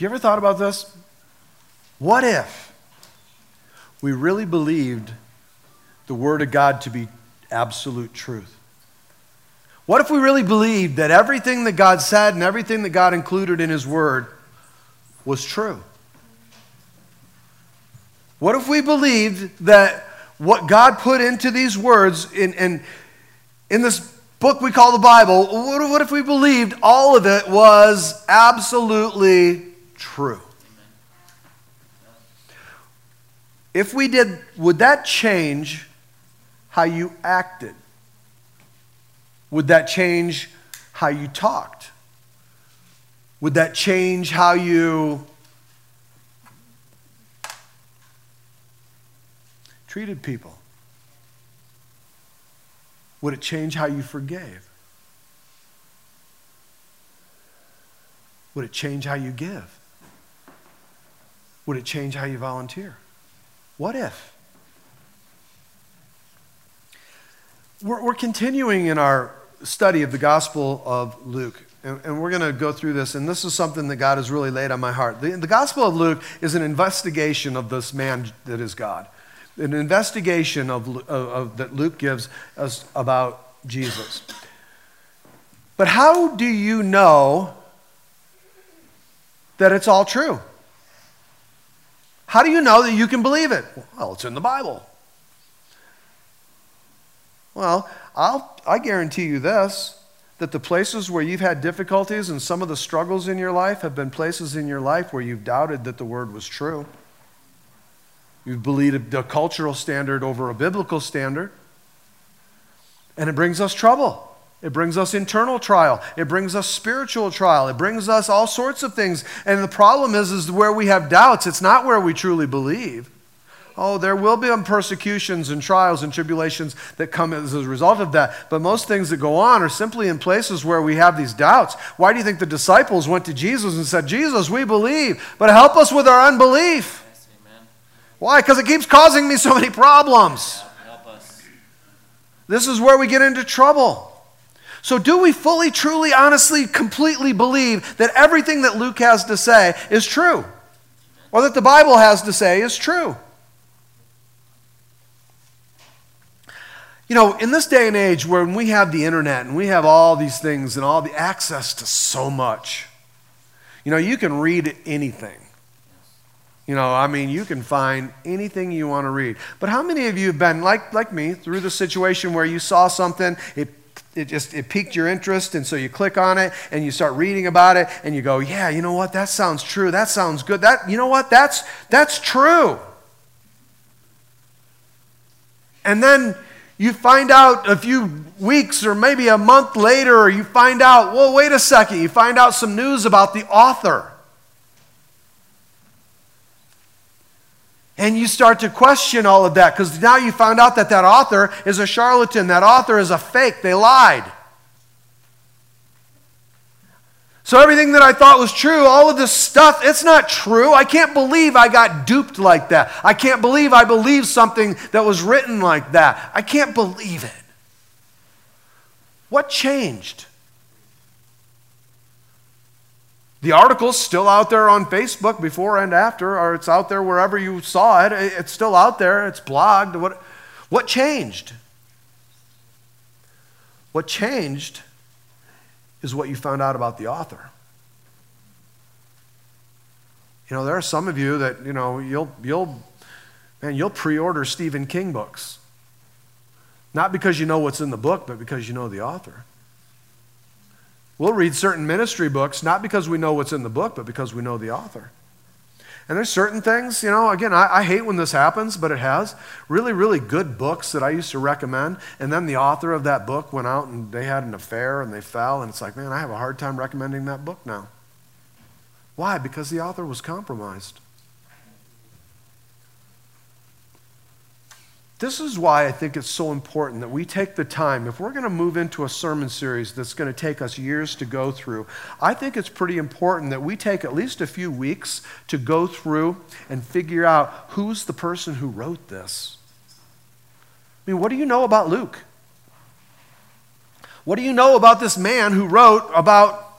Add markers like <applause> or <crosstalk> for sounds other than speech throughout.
Have you ever thought about this? What if we really believed the Word of God to be absolute truth? What if we really believed that everything that God said and everything that God included in His Word was true? What if we believed that what God put into these words in, in, in this book we call the Bible, what, what if we believed all of it was absolutely true? If we did, would that change how you acted? Would that change how you talked? Would that change how you treated people? Would it change how you forgave? Would it change how you give? Would it change how you volunteer? What if? We're, we're continuing in our study of the Gospel of Luke. And, and we're going to go through this, and this is something that God has really laid on my heart. The, the Gospel of Luke is an investigation of this man that is God an investigation of, of, of, that Luke gives us about Jesus. But how do you know that it's all true? How do you know that you can believe it? Well, it's in the Bible. Well, I'll, I guarantee you this that the places where you've had difficulties and some of the struggles in your life have been places in your life where you've doubted that the word was true. You've believed a cultural standard over a biblical standard. And it brings us trouble. It brings us internal trial. It brings us spiritual trial. It brings us all sorts of things. And the problem is, is where we have doubts, it's not where we truly believe. Oh, there will be um, persecutions and trials and tribulations that come as a result of that. But most things that go on are simply in places where we have these doubts. Why do you think the disciples went to Jesus and said, Jesus, we believe, but help us with our unbelief? Why? Because it keeps causing me so many problems. This is where we get into trouble. So, do we fully, truly, honestly, completely believe that everything that Luke has to say is true? Or that the Bible has to say is true? You know, in this day and age when we have the internet and we have all these things and all the access to so much, you know, you can read anything. You know, I mean, you can find anything you want to read. But how many of you have been, like, like me, through the situation where you saw something, it, it just it piqued your interest, and so you click on it and you start reading about it, and you go, yeah, you know what? That sounds true. That sounds good. That, you know what? That's, that's true. And then you find out a few weeks or maybe a month later, you find out, well, wait a second, you find out some news about the author. And you start to question all of that because now you found out that that author is a charlatan. That author is a fake. They lied. So everything that I thought was true, all of this stuff, it's not true. I can't believe I got duped like that. I can't believe I believed something that was written like that. I can't believe it. What changed? The article's still out there on Facebook before and after, or it's out there wherever you saw it. It's still out there, it's blogged. What, what changed? What changed is what you found out about the author. You know, there are some of you that, you know, you'll, you'll, man, you'll pre order Stephen King books. Not because you know what's in the book, but because you know the author. We'll read certain ministry books, not because we know what's in the book, but because we know the author. And there's certain things, you know, again, I, I, hate when this happens, but it has. Really, really good books that I used to recommend. And then the author of that book went out and they had an affair and they fell. And it's like, man, I have a hard time recommending that book now. Why? Because the author was compromised. This is why I think it's so important that we take the time. If we're going to move into a sermon series that's going to take us years to go through, I think it's pretty important that we take at least a few weeks to go through and figure out who's the person who wrote this. I mean, what do you know about Luke? What do you know about this man who wrote about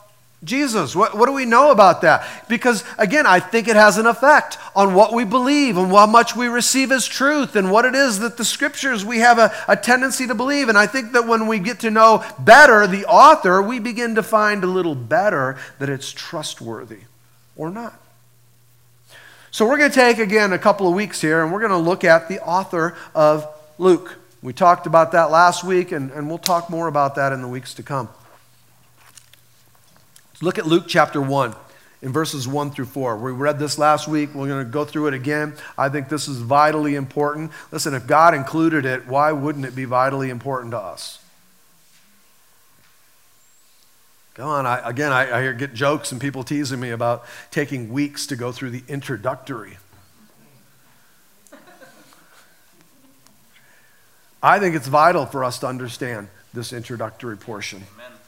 Jesus. What, what do we know about that? Because, again, I think it has an effect on what we believe and how much we receive as truth and what it is that the scriptures we have a, a tendency to believe. And I think that when we get to know better the author, we begin to find a little better that it's trustworthy or not. So, we're going to take again a couple of weeks here and we're going to look at the author of Luke. We talked about that last week, and, and we'll talk more about that in the weeks to come. Look at Luke chapter 1 in verses 1 through 4. We read this last week. We're going to go through it again. I think this is vitally important. Listen, if God included it, why wouldn't it be vitally important to us? Come on, I, again, I, I get jokes and people teasing me about taking weeks to go through the introductory. I think it's vital for us to understand this introductory portion. Amen.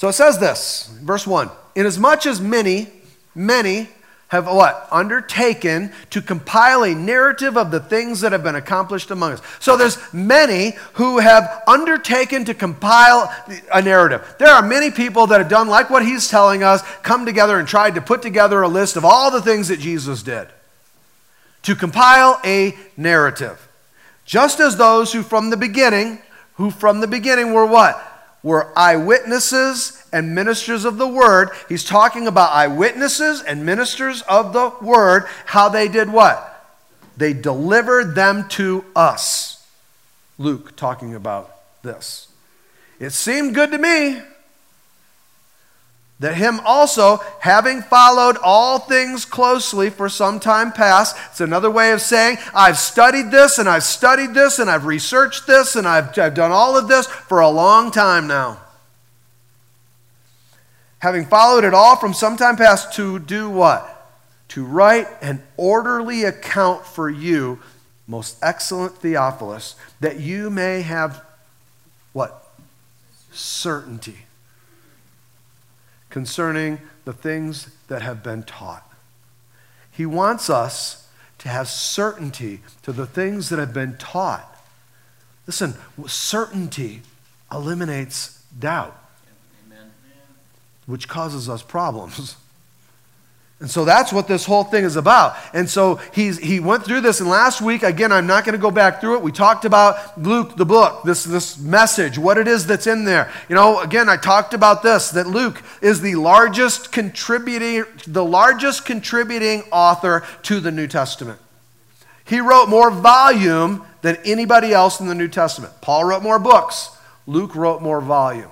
So it says this, verse 1 Inasmuch as many, many have what? Undertaken to compile a narrative of the things that have been accomplished among us. So there's many who have undertaken to compile a narrative. There are many people that have done like what he's telling us, come together and tried to put together a list of all the things that Jesus did. To compile a narrative. Just as those who from the beginning, who from the beginning were what? Were eyewitnesses and ministers of the word. He's talking about eyewitnesses and ministers of the word, how they did what? They delivered them to us. Luke talking about this. It seemed good to me that him also, having followed all things closely for some time past, it's another way of saying, I've studied this and I've studied this and I've researched this and I've, I've done all of this for a long time now. Having followed it all from some time past, to do what? To write an orderly account for you, most excellent Theophilus, that you may have what? Certainty concerning the things that have been taught. He wants us to have certainty to the things that have been taught. Listen, certainty eliminates doubt, Amen. which causes us problems. <laughs> And so that's what this whole thing is about. And so he's, he went through this. And last week, again, I'm not going to go back through it. We talked about Luke, the book, this, this message, what it is that's in there. You know, again, I talked about this that Luke is the largest contributing, the largest contributing author to the New Testament. He wrote more volume than anybody else in the New Testament. Paul wrote more books, Luke wrote more volume.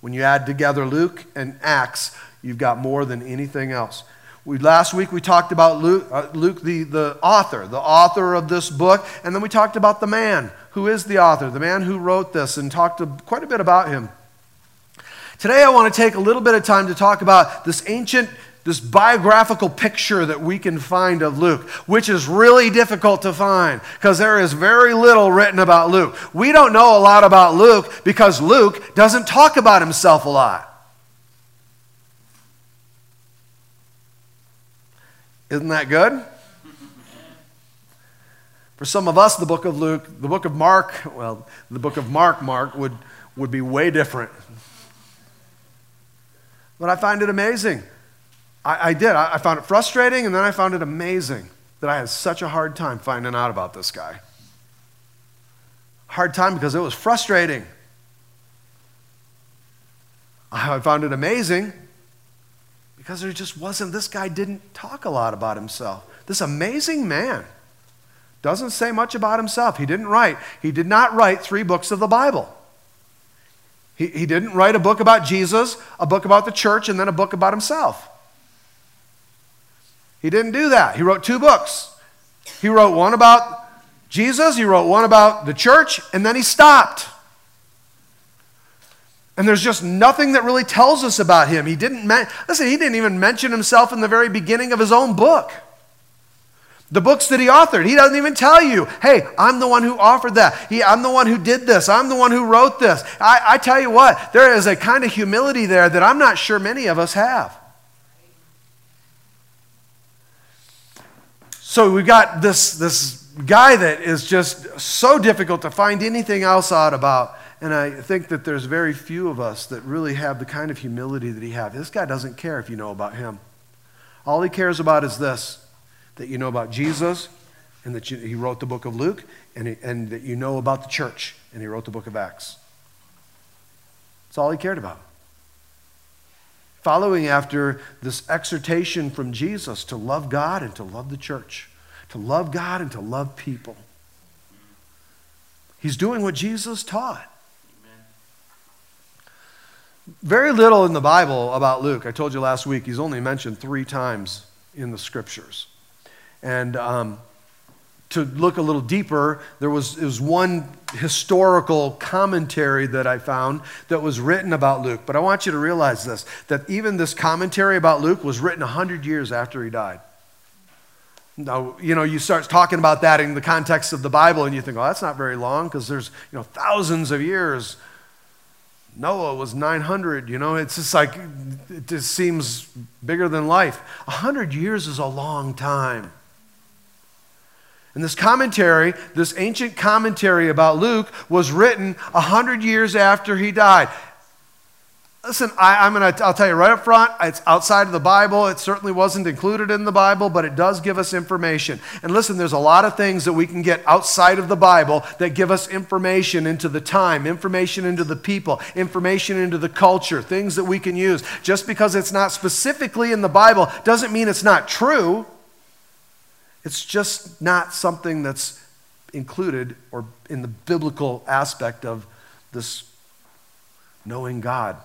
When you add together Luke and Acts, You've got more than anything else. We, last week we talked about Luke, uh, Luke the, the author, the author of this book, and then we talked about the man who is the author, the man who wrote this, and talked quite a bit about him. Today I want to take a little bit of time to talk about this ancient, this biographical picture that we can find of Luke, which is really difficult to find because there is very little written about Luke. We don't know a lot about Luke because Luke doesn't talk about himself a lot. Isn't that good? For some of us, the book of Luke, the book of Mark, well, the book of Mark, Mark would, would be way different. But I find it amazing. I, I did. I, I found it frustrating, and then I found it amazing that I had such a hard time finding out about this guy. Hard time because it was frustrating. I found it amazing because there just wasn't, this guy didn't talk a lot about himself. This amazing man doesn't say much about himself. He didn't write, he did not write three books of the Bible. He, he didn't write a book about Jesus, a book about the church, and then a book about himself. He didn't do that. He wrote two books. He wrote one about Jesus, he wrote one about the church, and then he stopped. And there's just nothing that really tells us about him. He didn't listen, he didn't even mention himself in the very beginning of his own book. The books that he authored, he doesn't even tell you, hey, I'm the one who offered that. He, I'm the one who did this. I'm the one who wrote this. I, I tell you what, there is a kind of humility there that I'm not sure many of us have. So we've got this, this guy that is just so difficult to find anything else out about. And I think that there's very few of us that really have the kind of humility that he had. This guy doesn't care if you know about him. All he cares about is this that you know about Jesus, and that you, he wrote the book of Luke, and, he, and that you know about the church, and he wrote the book of Acts. That's all he cared about. Following after this exhortation from Jesus to love God and to love the church, to love God and to love people. He's doing what Jesus taught. Very little in the Bible about Luke. I told you last week, he's only mentioned three times in the scriptures. And um, to look a little deeper, there was, was one historical commentary that I found that was written about Luke. But I want you to realize this that even this commentary about Luke was written 100 years after he died. Now, you know, you start talking about that in the context of the Bible, and you think, oh, that's not very long because there's, you know, thousands of years. Noah was 900, you know, it's just like, it just seems bigger than life. 100 years is a long time. And this commentary, this ancient commentary about Luke, was written 100 years after he died. Listen, I, am gonna, I'll tell you right up front, it's outside of the Bible. It certainly wasn't included in the Bible, but it does give us information. And listen, there's a lot of things that we can get outside of the Bible that give us information into the time, information into the people, information into the culture, things that we can use. Just because it's not specifically in the Bible doesn't mean it's not true. It's just not something that's included or in the biblical aspect of this knowing God.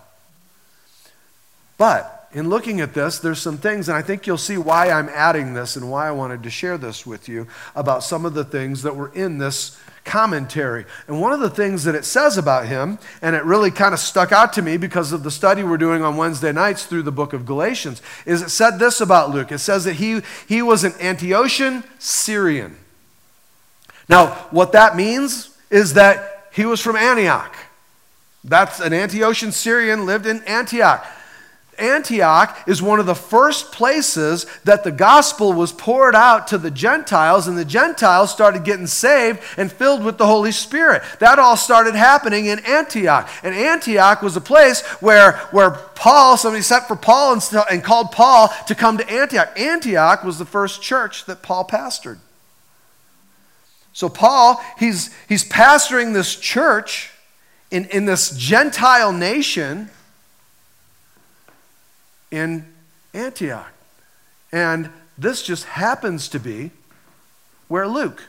But in looking at this, there's some things, and I think you'll see why I'm adding this and why I wanted to share this with you about some of the things that were in this commentary. And one of the things that it says about him, and it really kind of stuck out to me because of the study we're doing on Wednesday nights through the book of Galatians, is it said this about Luke. It says that he, he was an Antiochian Syrian. Now, what that means is that he was from Antioch. That's an Antiochian Syrian lived in Antioch. Antioch is one of the first places that the gospel was poured out to the Gentiles, and the Gentiles started getting saved and filled with the Holy Spirit. That all started happening in Antioch. And Antioch was a place where, where Paul, somebody sent for Paul and, and called Paul to come to Antioch. Antioch was the first church that Paul pastored. So, Paul, he's, he's pastoring this church in, in this Gentile nation in Antioch. And this just happens to be where Luke,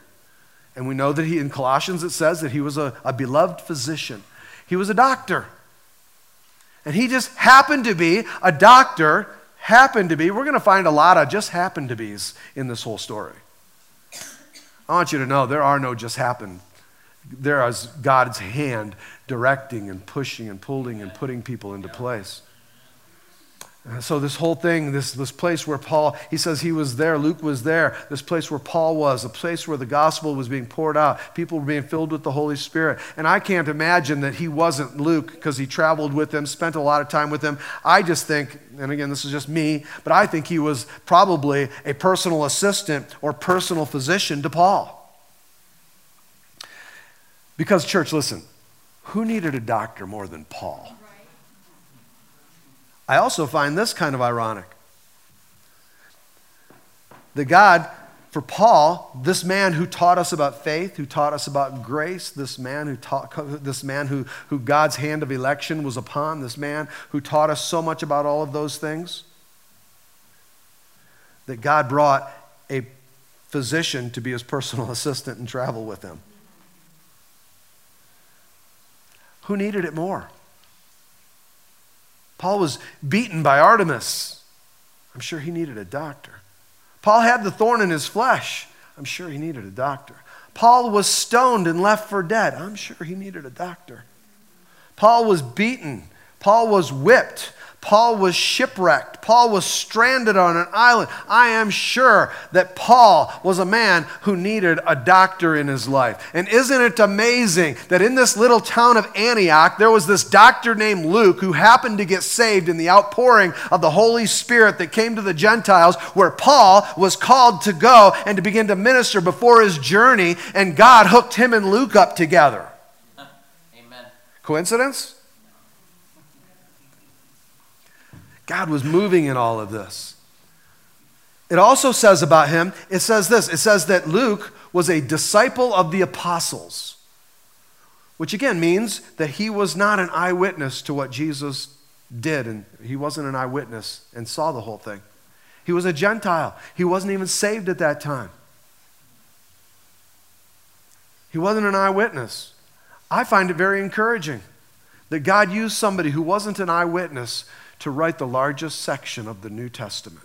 and we know that he, in Colossians, it says that he was a, a beloved physician. He was a doctor. And he just happened to be a doctor, happened to be. We're going to find a lot of just happened to be's in this whole story. I want you to know there are no just happened. There is God's hand directing and pushing and pulling and putting people into place. So, this whole thing, this, this place where Paul, he says he was there, Luke was there, this place where Paul was, a place where the gospel was being poured out, people were being filled with the Holy Spirit. And I can't imagine that he wasn't Luke because he traveled with them, spent a lot of time with them. I just think, and again, this is just me, but I think he was probably a personal assistant or personal physician to Paul. Because, church, listen, who needed a doctor more than Paul? I also find this kind of ironic. That God, for Paul, this man who taught us about faith, who taught us about grace, this man who taught, this man who, who God's hand of election was upon, this man who taught us so much about all of those things, that God brought a physician to be his personal <laughs> assistant and travel with him. Who needed it more? Paul was beaten by Artemis. I'm sure he needed a doctor. Paul had the thorn in his flesh. I'm sure he needed a doctor. Paul was stoned and left for dead. I'm sure he needed a doctor. Paul was beaten. Paul was whipped. Paul was shipwrecked. Paul was stranded on an island. I am sure that Paul was a man who needed a doctor in his life. And isn't it amazing that in this little town of Antioch, there was this doctor named Luke who happened to get saved in the outpouring of the Holy Spirit that came to the Gentiles, where Paul was called to go and to begin to minister before his journey, and God hooked him and Luke up together. <laughs> Amen. Coincidence? God was moving in all of this. It also says about him, it says this it says that Luke was a disciple of the apostles, which again means that he was not an eyewitness to what Jesus did, and he wasn't an eyewitness and saw the whole thing. He was a Gentile, he wasn't even saved at that time. He wasn't an eyewitness. I find it very encouraging that God used somebody who wasn't an eyewitness to write the largest section of the New Testament.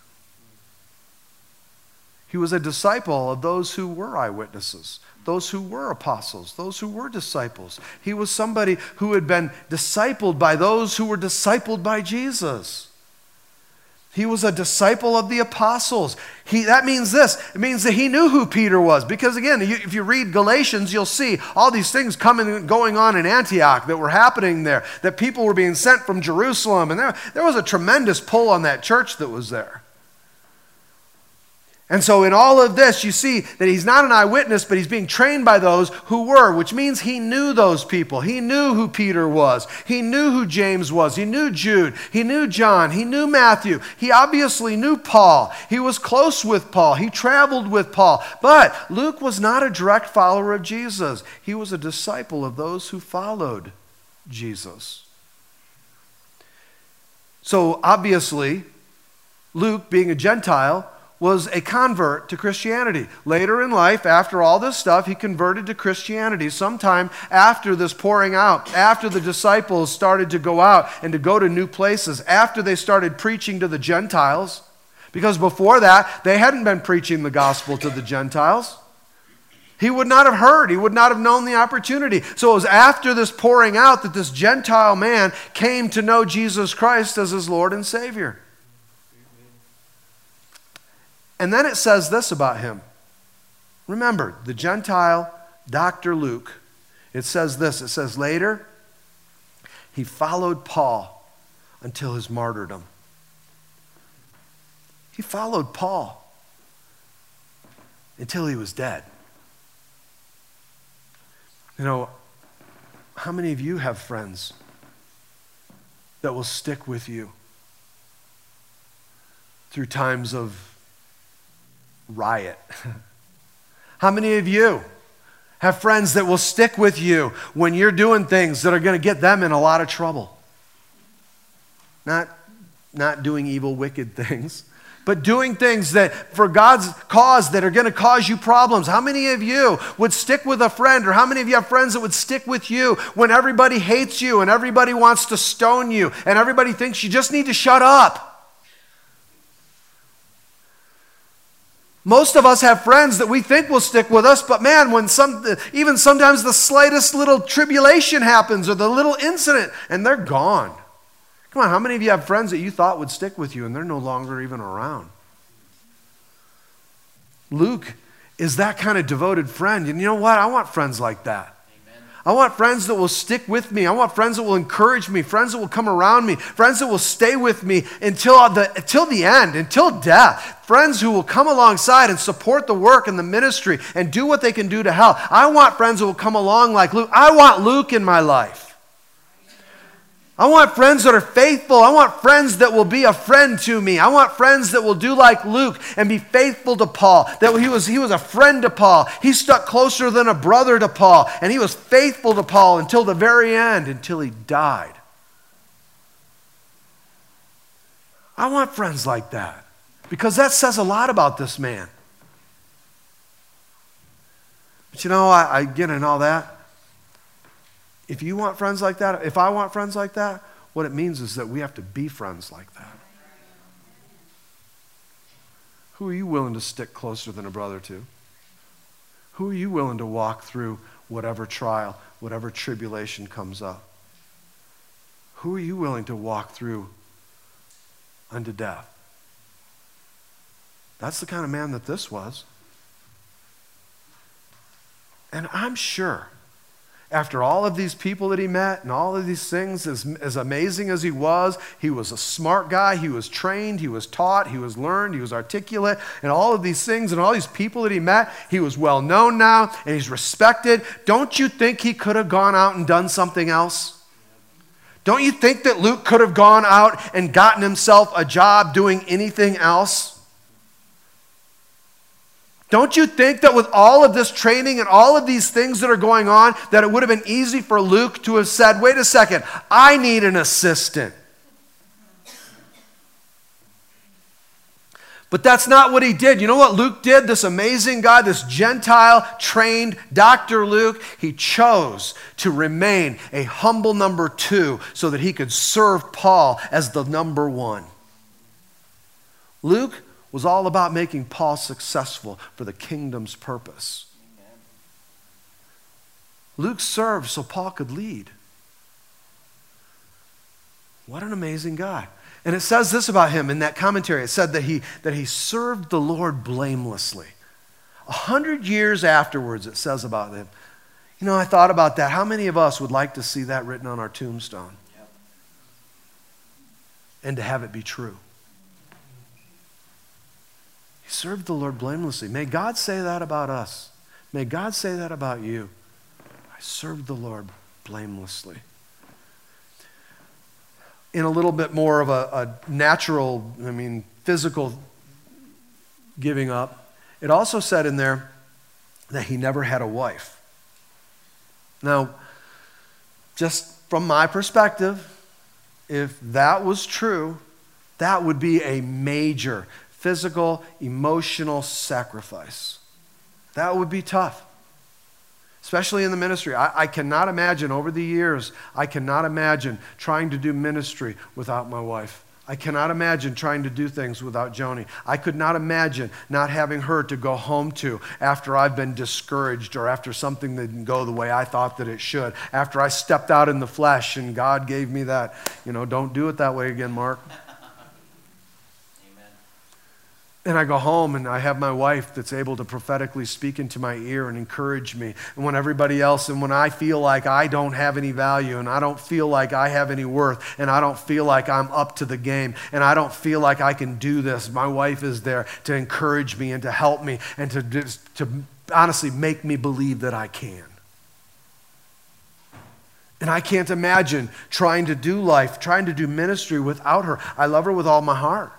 He was a disciple of those who were eyewitnesses, those who were apostles, those who were disciples. He was somebody who had been discipled by those who were discipled by Jesus. He was a disciple of the apostles. He, that means this it means that he knew who Peter was. Because again, if you read Galatians, you'll see all these things coming going on in Antioch that were happening there, that people were being sent from Jerusalem. And there, there was a tremendous pull on that church that was there. And so, in all of this, you see that he's not an eyewitness, but he's being trained by those who were, which means he knew those people. He knew who Peter was. He knew who James was. He knew Jude. He knew John. He knew Matthew. He obviously knew Paul. He was close with Paul. He traveled with Paul. But Luke was not a direct follower of Jesus, he was a disciple of those who followed Jesus. So, obviously, Luke, being a Gentile, was a convert to Christianity. Later in life, after all this stuff, he converted to Christianity. Sometime after this pouring out, after the disciples started to go out and to go to new places, after they started preaching to the Gentiles, because before that, they hadn't been preaching the gospel to the Gentiles. He would not have heard. He would not have known the opportunity. So it was after this pouring out that this Gentile man came to know Jesus Christ as his Lord and Savior. And then it says this about him. Remember, the Gentile, Dr. Luke, it says this. It says later, he followed Paul until his martyrdom. He followed Paul until he was dead. You know, how many of you have friends that will stick with you through times of riot. How many of you have friends that will stick with you when you're doing things that are going to get them in a lot of trouble? Not, not doing evil, wicked <laughs> things, but doing things that for God's cause that are going to cause you problems. How many of you would stick with a friend, or how many of you have friends that would stick with you when everybody hates you and everybody wants to stone you and everybody thinks you just need to shut up? Most of us have friends that we think will stick with us, but man, when some, even sometimes the slightest little tribulation happens or the little incident, and they're gone. Come on, how many of you have friends that you thought would stick with you and they're no longer even around? Luke is that kind of devoted friend. And you know what? I want friends like that. I want friends that will stick with me. I want friends that will encourage me, friends that will come around me, friends that will stay with me until the, until the end, until death. Friends who will come alongside and support the work and the ministry and do what they can do to help. I want friends that will come along like Luke. I want Luke in my life. I want friends that are faithful. I want friends that will be a friend to me. I want friends that will do like Luke and be faithful to Paul. That he was, he was a friend to Paul. He stuck closer than a brother to Paul. And he was faithful to Paul until the very end, until he died. I want friends like that because that says a lot about this man. But you know, I, I get in all that. If you want friends like that, if I want friends like that, what it means is that we have to be friends like that. Who are you willing to stick closer than a brother to? Who are you willing to walk through whatever trial, whatever tribulation comes up? Who are you willing to walk through unto death? That's the kind of man that this was. And I'm sure after all of these people that he met and all of these things, as, as amazing as he was, he was a smart guy. He was trained, he was taught, he was learned, he was articulate, and all of these things and all these people that he met, he was well known now and he's respected. Don't you think he could have gone out and done something else? Don't you think that Luke could have gone out and gotten himself a job doing anything else? Don't you think that with all of this training and all of these things that are going on, that it would have been easy for Luke to have said, wait a second, I need an assistant? But that's not what he did. You know what Luke did? This amazing guy, this Gentile trained Dr. Luke, he chose to remain a humble number two so that he could serve Paul as the number one. Luke was all about making Paul successful for the kingdom's purpose. Luke served so Paul could lead. What an amazing guy. And it says this about him in that commentary. It said that he, that he served the Lord blamelessly. A hundred years afterwards, it says about him. You know, I thought about that. How many of us would like to see that written on our tombstone? Yep. And to have it be true? He served the Lord blamelessly. May God say that about us. May God say that about you. I served the Lord blamelessly in a little bit more of a, a natural, I mean, physical giving up, it also said in there that he never had a wife. Now, just from my perspective, if that was true, that would be a major physical, emotional sacrifice. That would be tough especially in the ministry. I, I, cannot imagine over the years, I cannot imagine trying to do ministry without my wife. I cannot imagine trying to do things without Joni. I could not imagine not having her to go home to after I've been discouraged or after something didn't go the way I thought that it should. After I stepped out in the flesh and God gave me that, you know, don't do it that way again, Mark. And I go home and I have my wife that's able to prophetically speak into my ear and encourage me. And when everybody else, and when I feel like I don't have any value and I don't feel like I have any worth and I don't feel like I'm up to the game and I don't feel like I can do this, my wife is there to encourage me and to help me and to, to honestly make me believe that I can. And I can't imagine trying to do life, trying to do ministry without her. I love her with all my heart.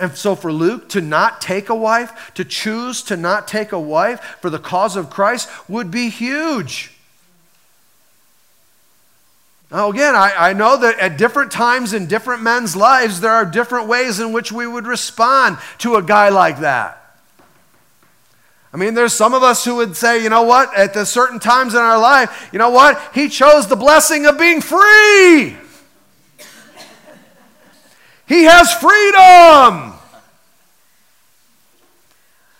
And so, for Luke to not take a wife, to choose to not take a wife for the cause of Christ would be huge. Now, again, I, I know that at different times in different men's lives, there are different ways in which we would respond to a guy like that. I mean, there's some of us who would say, you know what, at the certain times in our life, you know what, he chose the blessing of being free. He has freedom.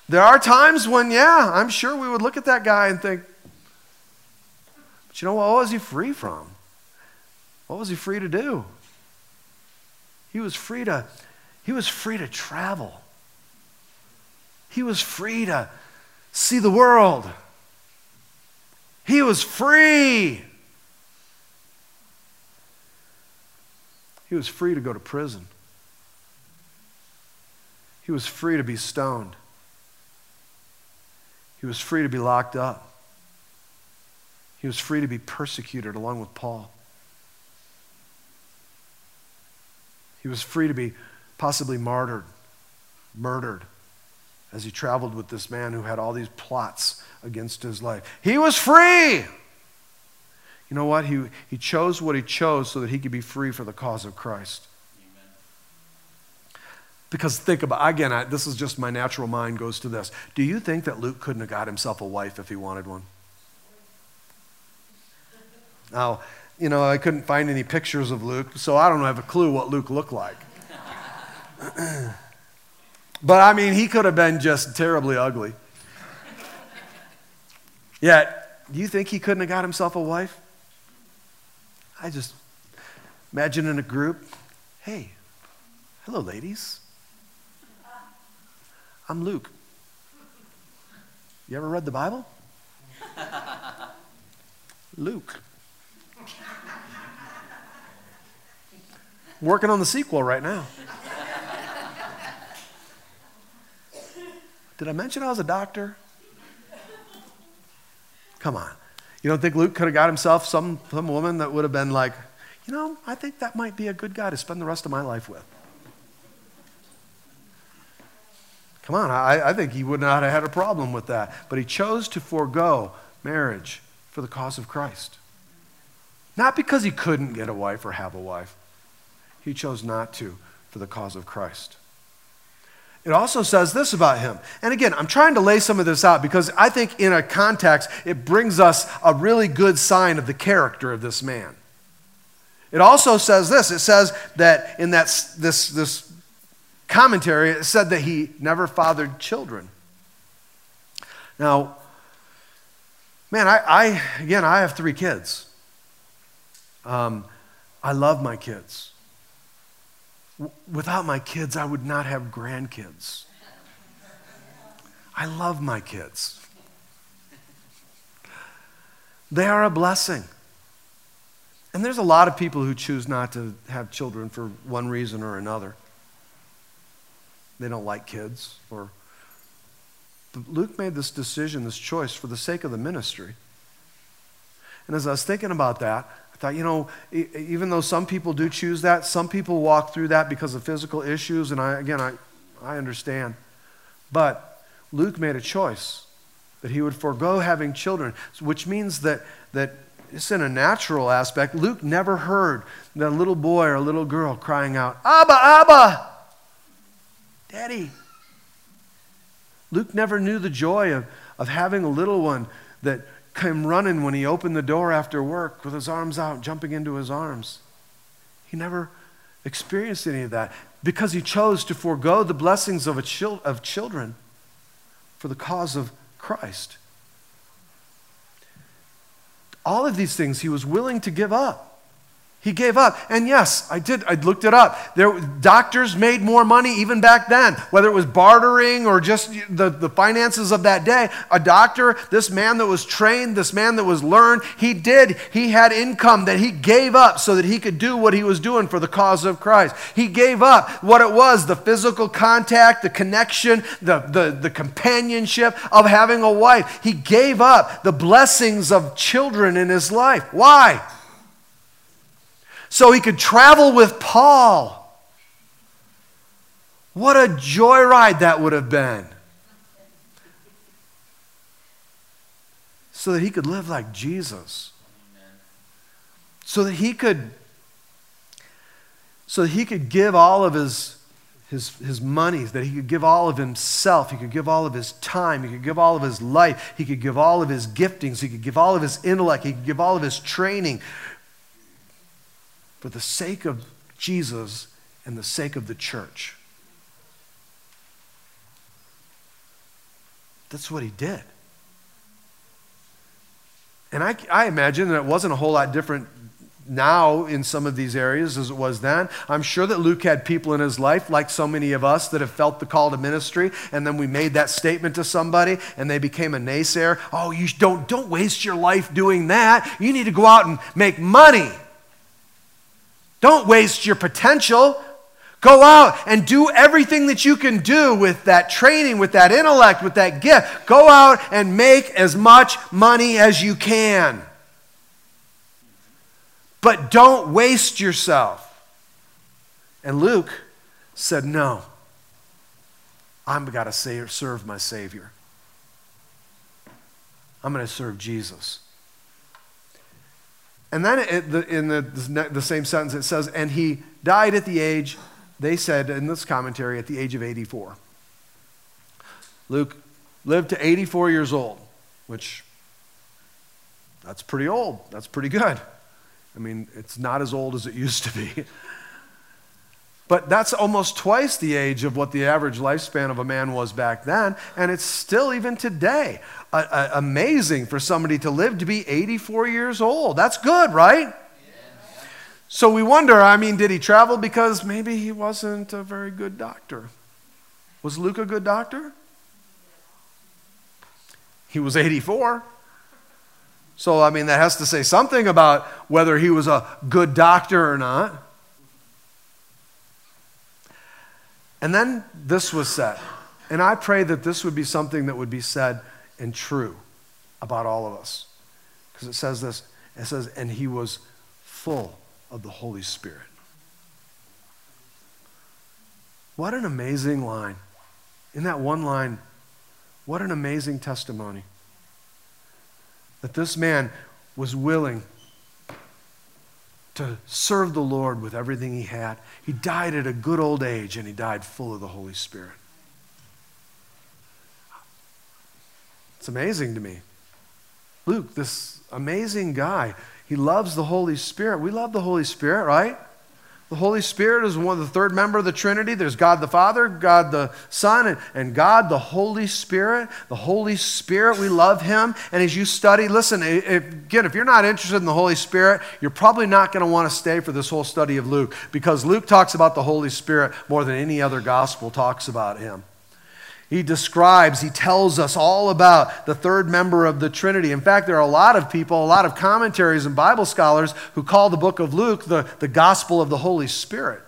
There are times when, yeah, I'm sure we would look at that guy and think, but you know what? What was he free from? What was he free to do? He was free to, he was free to travel. He was free to see the world. He was free. He was free to go to prison. He was free to be stoned. He was free to be locked up. He was free to be persecuted along with Paul. He was free to be possibly martyred, murdered, as he traveled with this man who had all these plots against his life. He was free. You know what? He, he chose what he chose so that he could be free for the cause of Christ. Because think about again, I, this is just my natural mind goes to this. Do you think that Luke couldn't have got himself a wife if he wanted one? Now, you know, I couldn't find any pictures of Luke, so I don't have a clue what Luke looked like. <clears throat> but I mean, he could have been just terribly ugly. Yet, do you think he couldn't have got himself a wife? I just imagine in a group, hey, hello, ladies. I'm Luke. You ever read the Bible? Luke. Working on the sequel right now. Did I mention I was a doctor? Come on. You don't think Luke could have got himself some, some woman that would have been like, you know, I think that might be a good guy to spend the rest of my life with. Come on, I, I think he would not have had a problem with that. But he chose to forego marriage for the cause of Christ. Not because he couldn't get a wife or have a wife, he chose not to for the cause of Christ. It also says this about him. And again, I'm trying to lay some of this out because I think in a context, it brings us a really good sign of the character of this man. It also says this it says that in that, this, this commentary, it said that he never fathered children. Now, man, I, I again, I have three kids. Um, I love my kids. W- without my kids, I would not have grandkids. I love my kids. They are a blessing. And there's a lot of people who choose not to have children for one reason or another. They don't like kids or Luke made this decision, this choice for the sake of the ministry. And as I was thinking about that, I thought, you know, even though some people do choose that, some people walk through that because of physical issues, and I, again, I, I understand. But Luke made a choice that he would forego having children, which means that, that it's in a natural aspect. Luke never heard that little boy or a little girl crying out, Abba, Abba! Daddy. Luke never knew the joy of, of having a little one that came running when he opened the door after work with his arms out, jumping into his arms. He never experienced any of that because he chose to forego the blessings of, chil- of children for the cause of Christ. All of these things he was willing to give up. He gave up. And yes, I did. I looked it up. There, doctors made more money even back then, whether it was bartering or just the, the finances of that day. A doctor, this man that was trained, this man that was learned, he did. He had income that he gave up so that he could do what he was doing for the cause of Christ. He gave up what it was the physical contact, the connection, the, the, the companionship of having a wife. He gave up the blessings of children in his life. Why? So he could travel with Paul. What a joyride that would have been. So that he could live like Jesus. So that he could so that he could give all of his his, his money, that he could give all of himself, he could give all of his time, he could give all of his life, he could give all of his giftings, he could give all of his intellect, he could give all of his training for the sake of Jesus and the sake of the church. That's what he did. And I, I imagine that it wasn't a whole lot different now in some of these areas as it was then. I'm sure that Luke had people in his life, like so many of us, that have felt the call to ministry, and then we made that statement to somebody, and they became a naysayer. Oh, you don't, don't waste your life doing that. You need to go out and make money. Don't waste your potential. Go out and do everything that you can do with that training, with that intellect, with that gift. Go out and make as much money as you can. But don't waste yourself. And Luke said, No, I'm got to serve my Savior. I'm going to serve Jesus. And then it, the, in the, the same sentence, it says, and he died at the age, they said in this commentary, at the age of 84. Luke lived to 84 years old, which that's pretty old. That's pretty good. I mean, it's not as old as it used to be. <laughs> But that's almost twice the age of what the average lifespan of a man was back then, and it's still even today amazing for somebody to live to be 84 years old. That's good, right? So we wonder I mean, did he travel because maybe he wasn't a very good doctor? Was Luke a good doctor? He was 84. So, I mean, that has to say something about whether he was a good doctor or not. And then this was said. And I pray that this would be something that would be said and true about all of us. Because it says this it says, and he was full of the Holy Spirit. What an amazing line. In that one line, what an amazing testimony. That this man was willing to serve the Lord with everything he had. He died at a good old age and he died full of the Holy Spirit. It's amazing to me. Luke, this amazing guy, he loves the Holy Spirit. We love the Holy Spirit, right? The Holy Spirit is one, of the third member of the Trinity. There's God the Father, God the Son, and, and God the Holy Spirit. The Holy Spirit, we love Him. And as you study, listen, if, again, if you're not interested in the Holy Spirit, you're probably not going to want to stay for this whole study of Luke because Luke talks about the Holy Spirit more than any other gospel talks about Him. He describes, he tells us all about the third member of the Trinity. In fact, there are a lot of people, a lot of commentaries and Bible scholars who call the book of Luke the, the gospel of the Holy Spirit.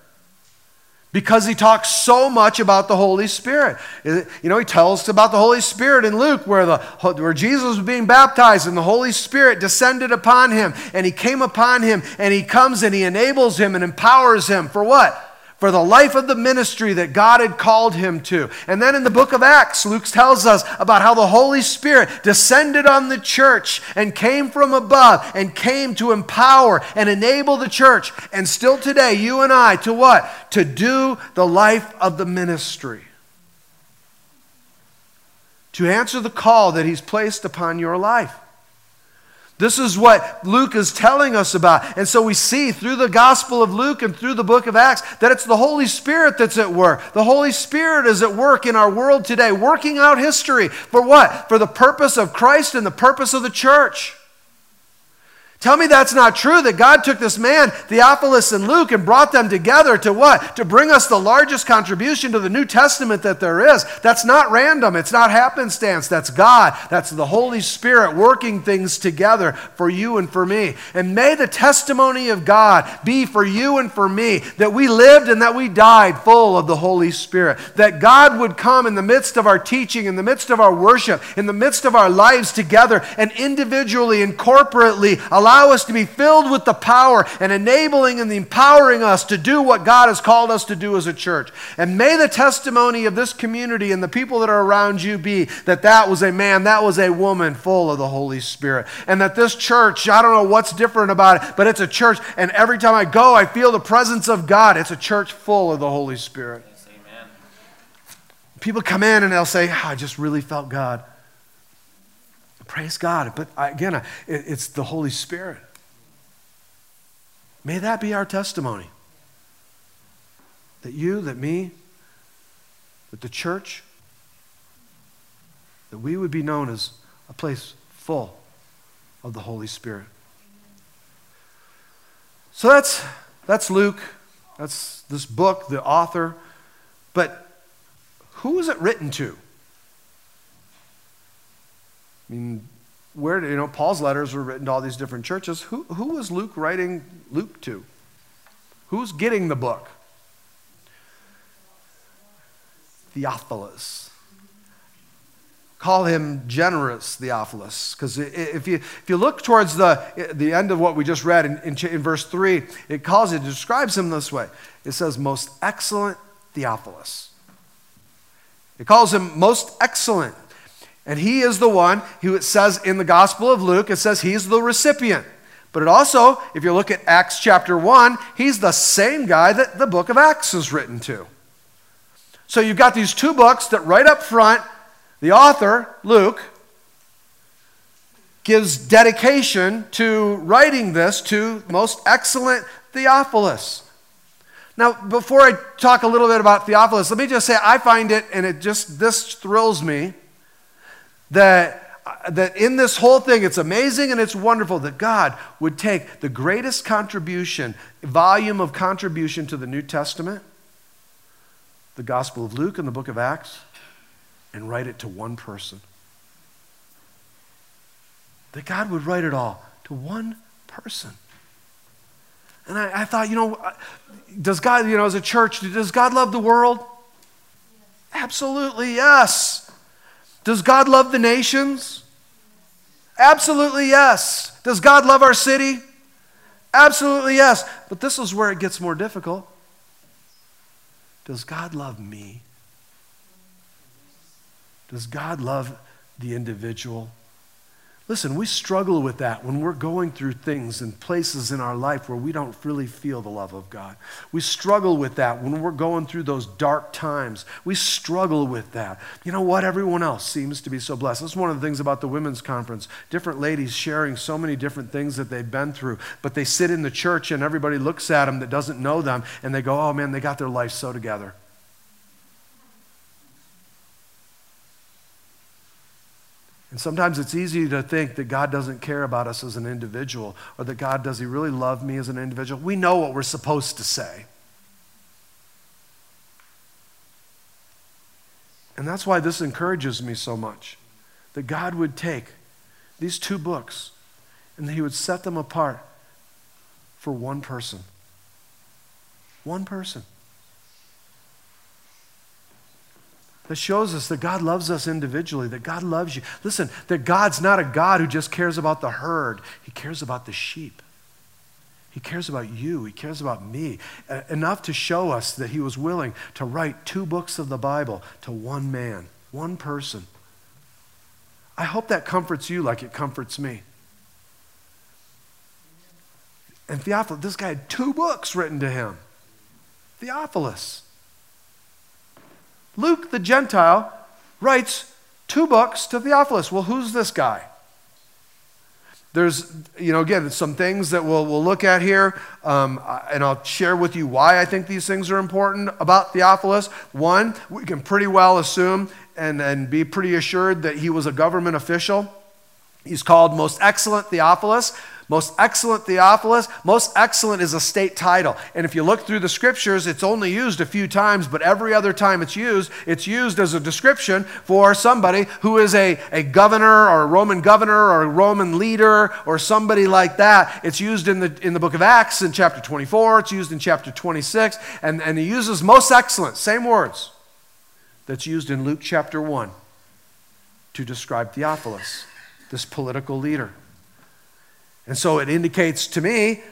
Because he talks so much about the Holy Spirit. You know, he tells us about the Holy Spirit in Luke, where, the, where Jesus was being baptized and the Holy Spirit descended upon him, and he came upon him, and he comes and he enables him and empowers him for what? For the life of the ministry that God had called him to. And then in the book of Acts, Luke tells us about how the Holy Spirit descended on the church and came from above and came to empower and enable the church. And still today, you and I, to what? To do the life of the ministry. To answer the call that he's placed upon your life. This is what Luke is telling us about. And so we see through the Gospel of Luke and through the book of Acts that it's the Holy Spirit that's at work. The Holy Spirit is at work in our world today, working out history. For what? For the purpose of Christ and the purpose of the church. Tell me that's not true, that God took this man, Theophilus and Luke, and brought them together to what? To bring us the largest contribution to the New Testament that there is. That's not random. It's not happenstance. That's God. That's the Holy Spirit working things together for you and for me. And may the testimony of God be for you and for me that we lived and that we died full of the Holy Spirit. That God would come in the midst of our teaching, in the midst of our worship, in the midst of our lives together, and individually and corporately allow allow us to be filled with the power and enabling and empowering us to do what God has called us to do as a church. And may the testimony of this community and the people that are around you be that that was a man, that was a woman full of the Holy Spirit. And that this church, I don't know what's different about it, but it's a church. And every time I go, I feel the presence of God. It's a church full of the Holy Spirit. Yes, People come in and they'll say, oh, I just really felt God. Praise God. But again, it's the Holy Spirit. May that be our testimony. That you, that me, that the church, that we would be known as a place full of the Holy Spirit. So that's, that's Luke. That's this book, the author. But who is it written to? I mean, where, you know, Paul's letters were written to all these different churches. Who, who was Luke writing Luke to? Who's getting the book? Theophilus. Call him generous Theophilus, because if you, if you look towards the, the end of what we just read in, in, in verse 3, it calls it, it describes him this way. It says, Most excellent Theophilus. It calls him most excellent. And he is the one who it says in the Gospel of Luke, it says he's the recipient. But it also, if you look at Acts chapter 1, he's the same guy that the book of Acts is written to. So you've got these two books that right up front, the author, Luke, gives dedication to writing this to most excellent Theophilus. Now, before I talk a little bit about Theophilus, let me just say I find it, and it just, this thrills me that, that in this whole thing, it's amazing and it's wonderful that God would take the greatest contribution, volume of contribution to the New Testament, the Gospel of Luke and the book of Acts, and write it to one person. That God would write it all to one person. And I, I, thought, you know, does God, you know, as a church, does God love the world? Absolutely, yes. Does God love the nations? Absolutely yes. Does God love our city? Absolutely yes. But this is where it gets more difficult. Does God love me? Does God love the individual? Listen, we struggle with that when we're going through things and places in our life where we don't really feel the love of God. We struggle with that when we're going through those dark times. We struggle with that. You know what? Everyone else seems to be so blessed. That's one of the things about the women's conference. Different ladies sharing so many different things that they've been through, but they sit in the church and everybody looks at them that doesn't know them and they go, oh man, they got their life so together. And sometimes it's easy to think that God doesn't care about us as an individual or that God, does He really love me as an individual? We know what we're supposed to say. And that's why this encourages me so much that God would take these two books and He would set them apart for one person. One person. That shows us that God loves us individually, that God loves you. Listen, that God's not a God who just cares about the herd, He cares about the sheep. He cares about you. He cares about me. Enough to show us that he was willing to write two books of the Bible to one man, one person. I hope that comforts you like it comforts me. And Theophilus, this guy had two books written to him. Theophilus. Luke the Gentile writes two books to Theophilus. Well, who's this guy? There's, you know, again, some things that we'll, we'll look at here, um, and I'll share with you why I think these things are important about Theophilus. One, we can pretty well assume and, and be pretty assured that he was a government official. He's called Most Excellent Theophilus. Most excellent Theophilus. Most excellent is a state title. And if you look through the scriptures, it's only used a few times, but every other time it's used, it's used as a description for somebody who is a, a governor or a Roman governor or a Roman leader or somebody like that. It's used in the, in the book of Acts in chapter 24, it's used in chapter 26, and, and he uses most excellent, same words, that's used in Luke chapter 1 to describe Theophilus, this political leader. And so it indicates to me,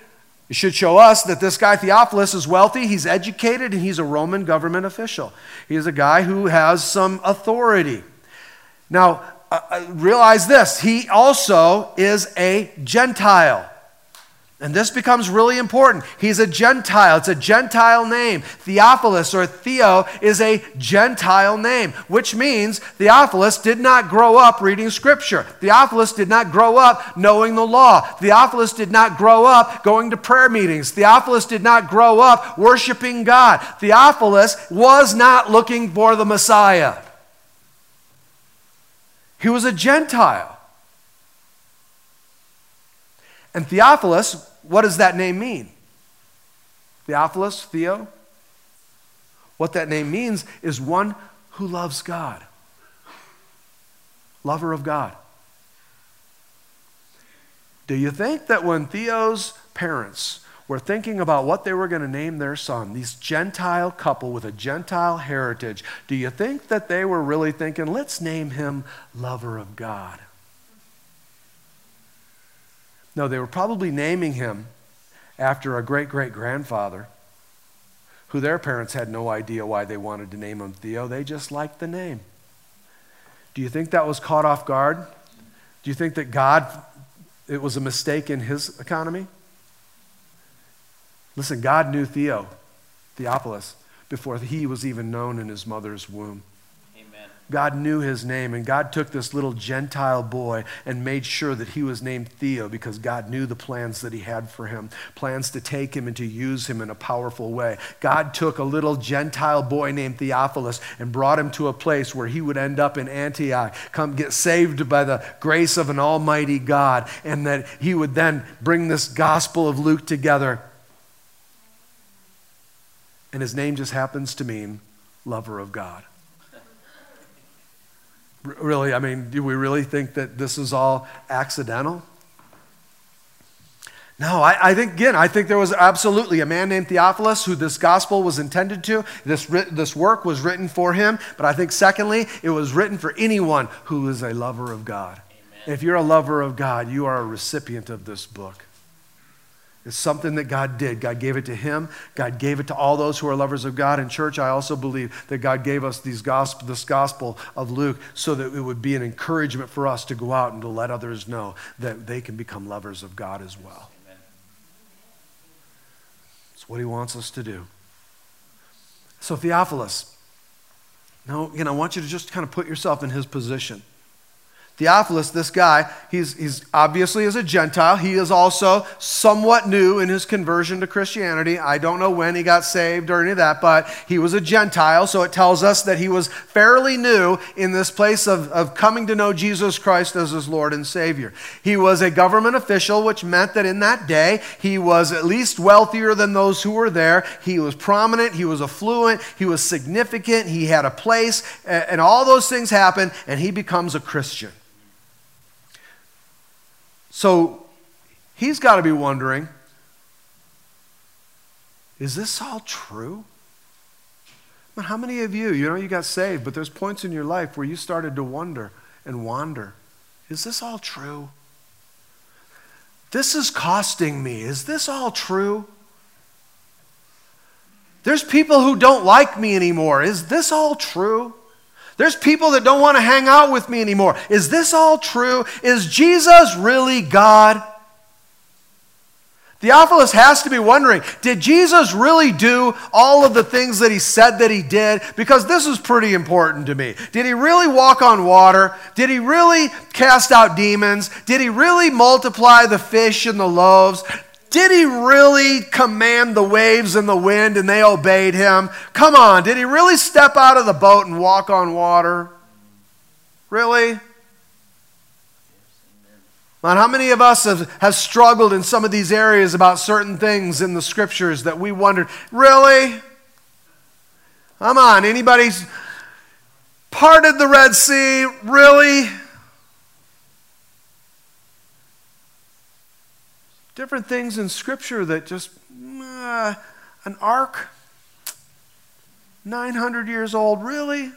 it should show us that this guy Theophilus is wealthy, he's educated, and he's a Roman government official. He is a guy who has some authority. Now, uh, uh realize this he also is a Gentile. And this becomes really important. He's a Gentile. It's a Gentile name. Theophilus or Theo is a Gentile name, which means Theophilus did not grow up reading Scripture. Theophilus did not grow up knowing the law. Theophilus did not grow up going to prayer meetings. Theophilus did not grow up worshiping God. Theophilus was not looking for the Messiah. He was a Gentile. And Theophilus, what does that name mean? Theophilus, Theo? What that name means is one who loves God, lover of God. Do you think that when Theo's parents were thinking about what they were going to name their son, these Gentile couple with a Gentile heritage, do you think that they were really thinking, let's name him lover of God? No, they were probably naming him after a great great grandfather who their parents had no idea why they wanted to name him Theo. They just liked the name. Do you think that was caught off guard? Do you think that God, it was a mistake in his economy? Listen, God knew Theo, Theophilus, before he was even known in his mother's womb. God knew his name, and God took this little Gentile boy and made sure that he was named Theo because God knew the plans that he had for him plans to take him and to use him in a powerful way. God took a little Gentile boy named Theophilus and brought him to a place where he would end up in Antioch, come get saved by the grace of an almighty God, and that he would then bring this gospel of Luke together. And his name just happens to mean lover of God. Really, I mean, do we really think that this is all accidental? No, I, I, think, again, I think there was absolutely a man named Theophilus who this gospel was intended to. This, this work was written for him. But I think, secondly, it was written for anyone who is a lover of God. Amen. If you're a lover of God, you are a recipient of this book. It's something that God did. God gave it to him. God gave it to all those who are lovers of God. In church, I also believe that God gave us these gospel, this gospel of Luke so that it would be an encouragement for us to go out and to let others know that they can become lovers of God as well. It's what he wants us to do. So, Theophilus, now, again, I want you to just kind of put yourself in his position. Theophilus, this guy, he's, he's obviously is a Gentile. He is also somewhat new in his conversion to Christianity. I don't know when he got saved or any of that, but he was a Gentile, so it tells us that he was fairly new in this place of, of coming to know Jesus Christ as his Lord and Savior. He was a government official, which meant that in that day he was at least wealthier than those who were there. He was prominent, he was affluent, he was significant, he had a place, and all those things happen, and he becomes a Christian. So he's got to be wondering is this all true? How many of you, you know, you got saved, but there's points in your life where you started to wonder and wander. Is this all true? This is costing me. Is this all true? There's people who don't like me anymore. Is this all true? There's people that don't want to hang out with me anymore. Is this all true? Is Jesus really God? Theophilus has to be wondering did Jesus really do all of the things that he said that he did? Because this is pretty important to me. Did he really walk on water? Did he really cast out demons? Did he really multiply the fish and the loaves? Did he really command the waves and the wind and they obeyed him? Come on, did he really step out of the boat and walk on water? Really? Man, how many of us have, have struggled in some of these areas about certain things in the scriptures that we wondered, really? Come on, anybody's parted the Red Sea? Really? Different things in Scripture that just, uh, an ark, 900 years old, really?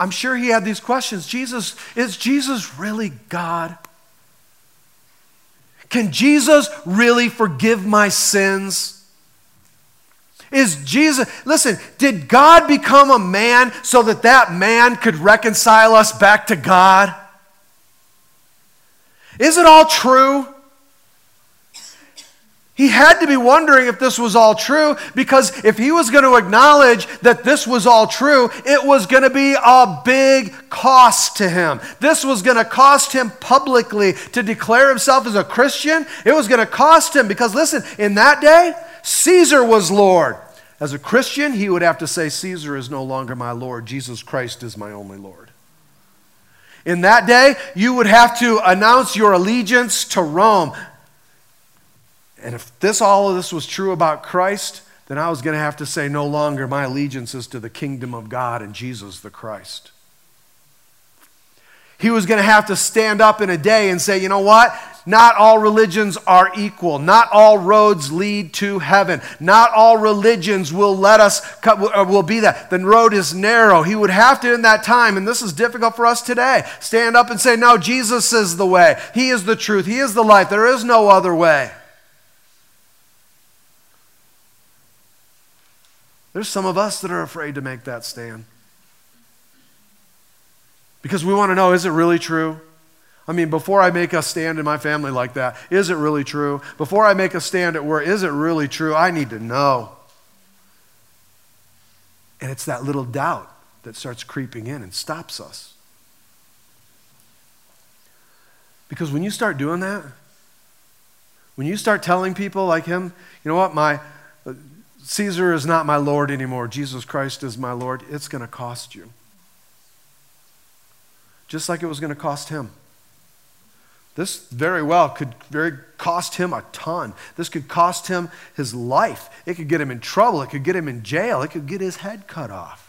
I'm sure he had these questions. Jesus, is Jesus really God? Can Jesus really forgive my sins? Is Jesus, listen, did God become a man so that that man could reconcile us back to God? Is it all true? He had to be wondering if this was all true because if he was going to acknowledge that this was all true, it was going to be a big cost to him. This was going to cost him publicly to declare himself as a Christian. It was going to cost him because, listen, in that day, Caesar was Lord. As a Christian, he would have to say, Caesar is no longer my Lord. Jesus Christ is my only Lord. In that day, you would have to announce your allegiance to Rome. And if this all of this was true about Christ, then I was going to have to say no longer my allegiance is to the kingdom of God and Jesus the Christ. He was going to have to stand up in a day and say, you know what? Not all religions are equal. Not all roads lead to heaven. Not all religions will let us, uh, will be that. The road is narrow. He would have to, in that time, and this is difficult for us today, stand up and say, No, Jesus is the way. He is the truth. He is the life. There is no other way. There's some of us that are afraid to make that stand. Because we want to know is it really true? I mean, before I make a stand in my family like that, is it really true? Before I make a stand at work, is it really true? I need to know. And it's that little doubt that starts creeping in and stops us. Because when you start doing that, when you start telling people like him, you know what, my uh, Caesar is not my Lord anymore, Jesus Christ is my Lord, it's going to cost you. Just like it was going to cost him. This very well could very cost him a ton. This could cost him his life. It could get him in trouble. It could get him in jail. It could get his head cut off.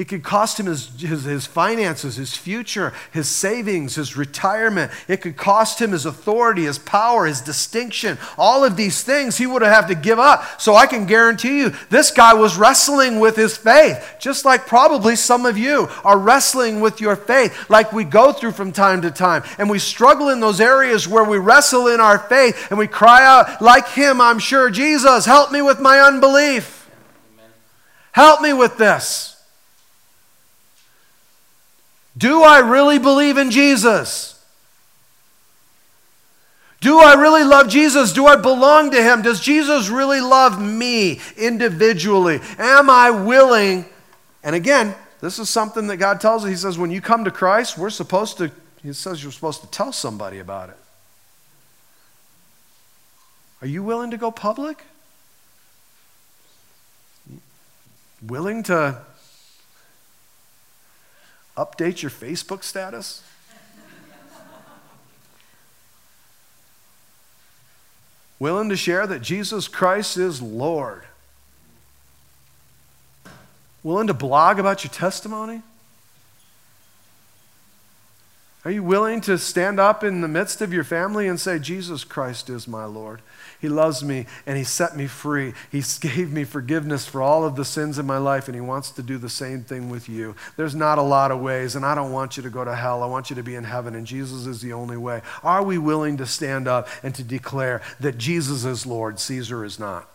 It could cost him his, his, his, finances, his future, his savings, his retirement. It could cost him his authority, his power, his distinction. All of these things he would have to give up. So I can guarantee you, this guy was wrestling with his faith, just like probably some of you are wrestling with your faith, like we go through from time to time. And we struggle in those areas where we wrestle in our faith and we cry out, like him, I'm sure, Jesus, help me with my unbelief. Help me with this. Do I really believe in Jesus? Do I really love Jesus? Do I belong to Him? Does Jesus really love me individually? Am I willing? And again, this is something that God tells us. He says, when you come to Christ, we're supposed to, He says you're supposed to tell somebody about it. Are you willing to go public? Willing to update your Facebook status? Willing to share that Jesus Christ is Lord? Willing to blog about your testimony? Are you willing to stand up in the midst of your family and say, Jesus Christ is my Lord? He loves me and He set me free. He <laughs> gave me forgiveness for all of the sins in my life, and He wants to do the same thing with you. There's not a lot of ways, and I don't want you to go to hell. I want you to be in heaven, and Jesus is the only way. Are we willing to stand up and to declare that Jesus is Lord, Caesar is not?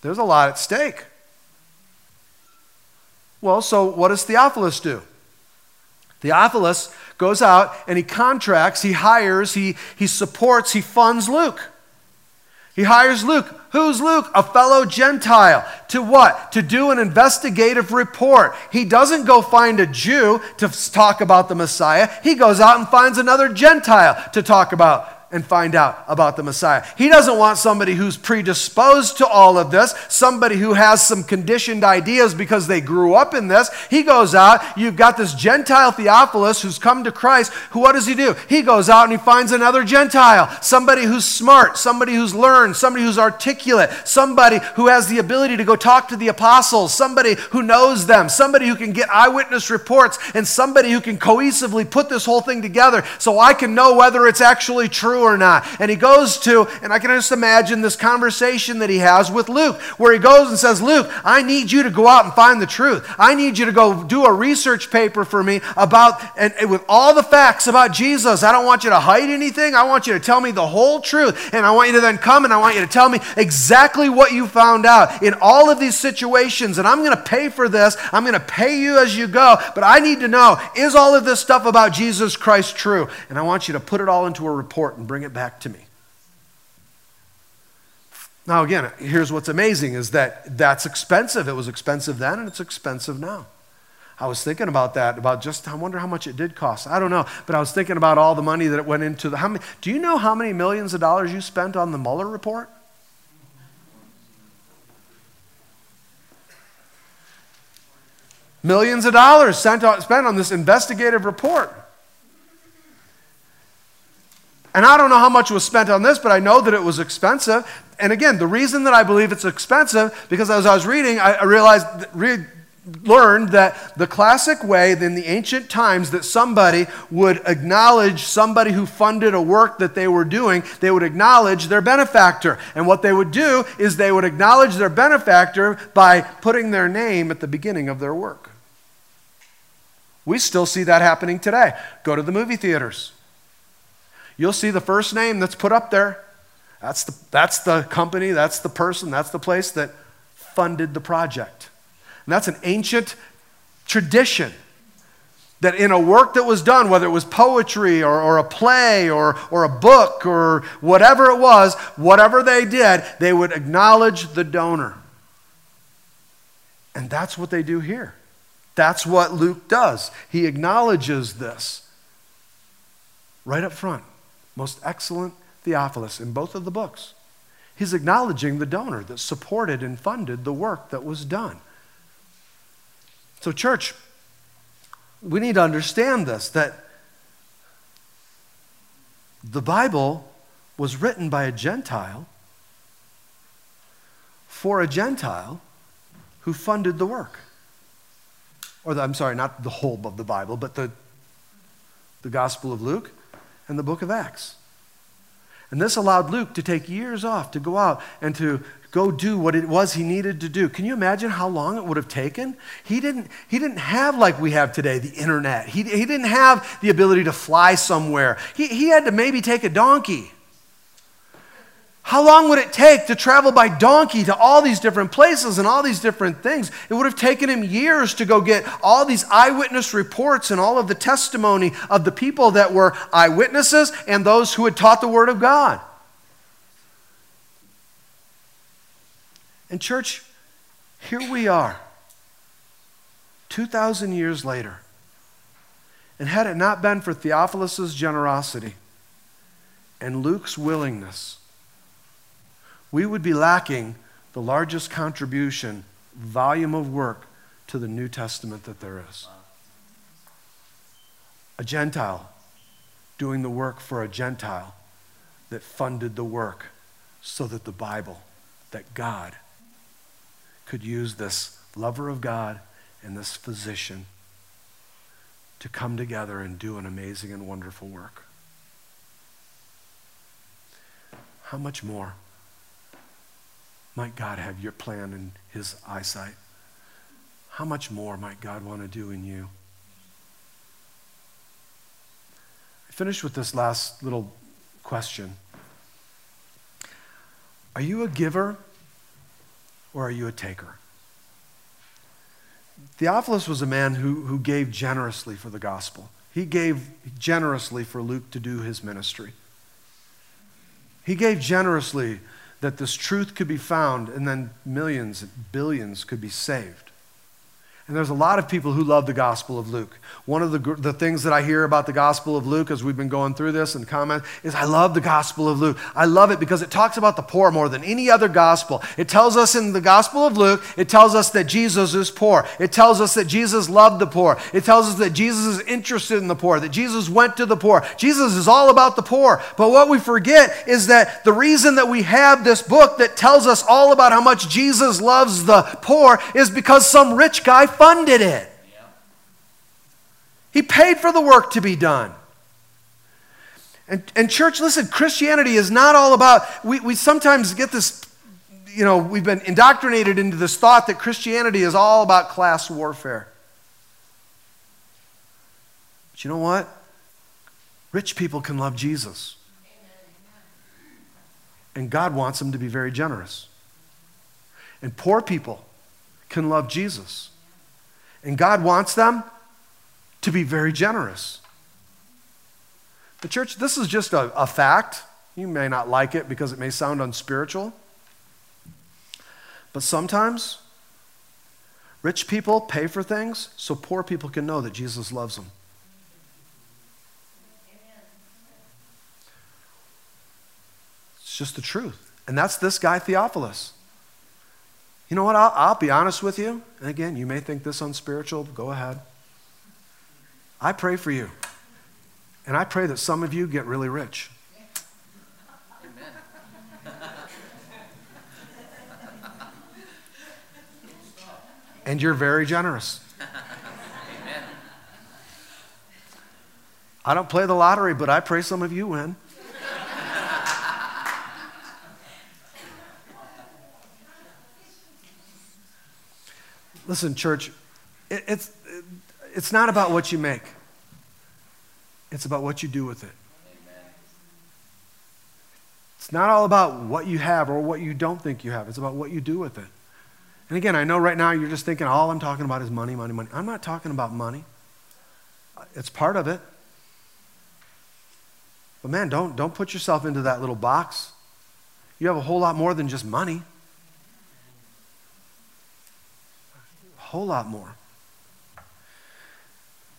There's a lot at stake. Well, so what does Theophilus do? Theophilus goes out and he contracts, he hires, he, he supports, he funds Luke. He hires Luke. Who's Luke? A fellow Gentile. To what? To do an investigative report. He doesn't go find a Jew to talk about the Messiah. He goes out and finds another Gentile to talk about and find out about the Messiah. He doesn't want somebody who's predisposed to all of this, somebody who has some conditioned ideas because they grew up in this. He goes out, you've got this Gentile Theophilus who's come to Christ. Who, what does he do? He goes out and he finds another Gentile, somebody who's smart, somebody who's learned, somebody who's articulate, somebody who has the ability to go talk to the apostles, somebody who knows them, somebody who can get eyewitness reports, and somebody who can cohesively put this whole thing together so I can know whether it's actually true or not. And he goes to, and I can just imagine this conversation that he has with Luke, where he goes and says, Luke, I need you to go out and find the truth. I need you to go do a research paper for me about, and, and with all the facts about Jesus. I don't want you to hide anything. I want you to tell me the whole truth. And I want you to then come and I want you to tell me exactly what you found out in all of these situations. And I'm going to pay for this. I'm going to pay you as you go. But I need to know is all of this stuff about Jesus Christ true? And I want you to put it all into a report and bring it back to me. Now, again, here's what's amazing is that that's expensive. It was expensive then and it's expensive now. I was thinking about that, about just, I wonder how much it did cost. I don't know, but I was thinking about all the money that it went into the, how many, do you know how many millions of dollars you spent on the Mueller report? Millions of dollars spent on this investigative report. And I don't know how much was spent on this, but I know that it was expensive. And again, the reason that I believe it's expensive, because as I was reading, I realized, read, learned that the classic way in the ancient times that somebody would acknowledge somebody who funded a work that they were doing, they would acknowledge their benefactor. And what they would do is they would acknowledge their benefactor by putting their name at the beginning of their work. We still see that happening today. Go to the movie theaters. You'll see the first name that's put up there. That's the, that's the company, that's the person, that's the place that funded the project. And that's an ancient tradition that in a work that was done, whether it was poetry or, or a play or, or a book or whatever it was, whatever they did, they would acknowledge the donor. And that's what they do here. That's what Luke does. He acknowledges this right up front most excellent Theophilus in both of the books. He's acknowledging the donor that supported and funded the work that was done. So, church, we need to understand this that the Bible was written by a Gentile for a Gentile who funded the work. Or, the, I'm sorry, not the whole of the Bible, but the, the Gospel of Luke and the book of Acts. And this allowed Luke to take years off to go out and to go do what it was he needed to do. Can you imagine how long it would have taken? He didn't, he didn't have, like we have today, the internet. He, he didn't have the ability to fly somewhere. He, he had to maybe take a donkey. How long would it take to travel by donkey to all these different places and all these different things? It would have taken him years to go get all these eyewitness reports and all of the testimony of the people that were eyewitnesses and those who had taught the Word of God. And, church, here we are, 2,000 years later. And had it not been for Theophilus' generosity and Luke's willingness, we would be lacking the largest contribution, volume of work to the New Testament that there is. A Gentile doing the work for a Gentile that funded the work so that the Bible, that God could use this lover of God and this physician to come together and do an amazing and wonderful work. How much more might God have your plan in His eyesight? How much more might God want to do in you? I finish with this last little question Are you a giver or are you a taker? Theophilus was a man who, who gave generously for the gospel. He gave generously for Luke to do his ministry. He gave generously that this truth could be found and then millions, billions could be saved. And there's a lot of people who love the Gospel of Luke. One of the, the things that I hear about the Gospel of Luke as we've been going through this and comment is I love the Gospel of Luke. I love it because it talks about the poor more than any other gospel. It tells us in the Gospel of Luke, it tells us that Jesus is poor. It tells us that Jesus loved the poor. It tells us that Jesus is interested in the poor, that Jesus went to the poor. Jesus is all about the poor. But what we forget is that the reason that we have this book that tells us all about how much Jesus loves the poor is because some rich guy funded it. He paid for the work to be done. And, and church, listen, Christianity is not all about, we, we sometimes get this, you know, we've been indoctrinated into this thought that Christianity is all about class warfare. But you know what? Rich people can love Jesus. And God wants them to be very generous. And poor people can love Jesus. And God wants them to be very generous. The church, this is just a, a fact. You may not like it because it may sound unspiritual. But sometimes rich people pay for things so poor people can know that Jesus loves them. It's just the truth. And that's this guy, Theophilus. You know what? I'll, I'll be honest with you. And again, you may think this unspiritual. Go ahead. I pray for you. And I pray that some of you get really rich. and you're very generous. I don't play the lottery, but I pray some of you win. Listen, church, it, it's, it, it's not about what you make, it's about what you do with it. It's not all about what you have or what you don't think you have. It's about what you do with it. And again, I know right now you're just thinking all I'm talking about is money, money, money. I'm not talking about money. It's part of it. But man, don't, don't put yourself into that little box. You have a whole lot more than just money. Whole lot more.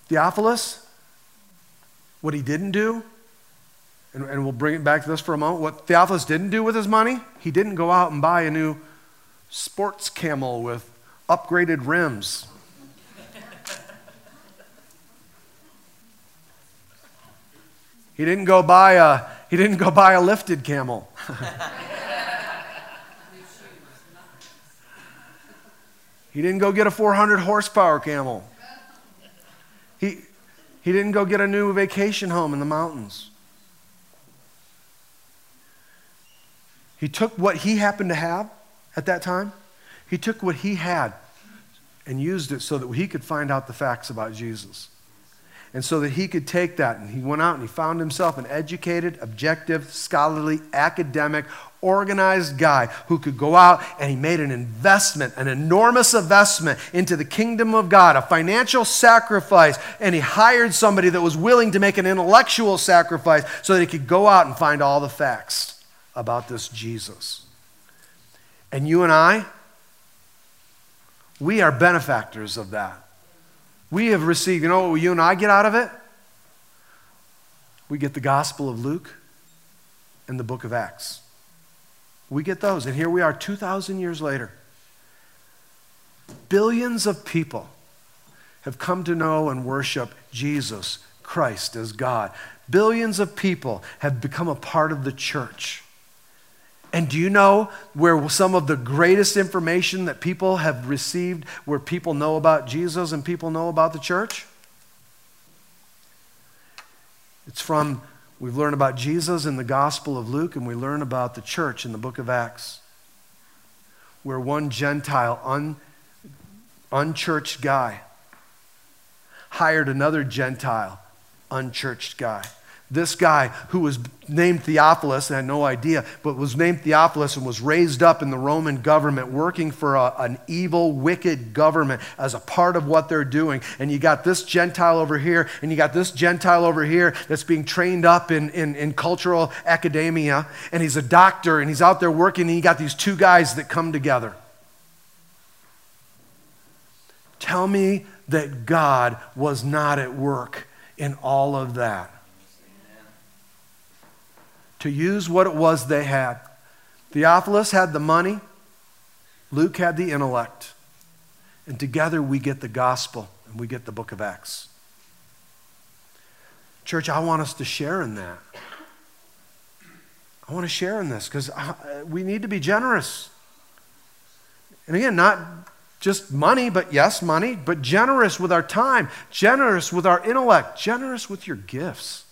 Theophilus, what he didn't do, and, and, we'll bring it back to this for a moment. What Theophilus didn't do with his money, he didn't go out and buy a new sports camel with upgraded rims. he didn't go buy a he didn't go buy a lifted camel. <laughs> He didn't go get a 400 horsepower camel. He, he didn't go get a new vacation home in the mountains. He took what he happened to have at that time, he took what he had and used it so that he could find out the facts about Jesus. And so that he could take that, and he went out and he found himself an educated, objective, scholarly, academic, organized guy who could go out and he made an investment, an enormous investment into the kingdom of God, a financial sacrifice, and he hired somebody that was willing to make an intellectual sacrifice so that he could go out and find all the facts about this Jesus. And you and I, we are benefactors of that. We have received, you know what you and I get out of it? We get the Gospel of Luke and the book of Acts. We get those. And here we are 2,000 years later. Billions of people have come to know and worship Jesus Christ as God. Billions of people have become a part of the church. And do you know where some of the greatest information that people have received, where people know about Jesus and people know about the church? It's from, we've learned about Jesus in the Gospel of Luke, and we learn about the church in the book of Acts, where one Gentile, un, unchurched guy, hired another Gentile, unchurched guy this guy who was named Theophilus, and had no idea, but was named Theophilus and was raised up in the Roman government, working for a, an evil, wicked government as a part of what they're doing. And you got this Gentile over here, and you got this Gentile over here that's being trained up in, in, in cultural academia, and he's a doctor, and he's out there working, and you got these two guys that come together. Tell me that God was not at work in all of that to use what it was they had. Theophilus had the money, Luke had the intellect. And together we get the gospel and we get the book of Acts. Church, I want us to share in that. I want to share in this because uh, we need to be generous. And again, not just money, but yes, money, but generous with our time, generous with our intellect, generous with your gifts.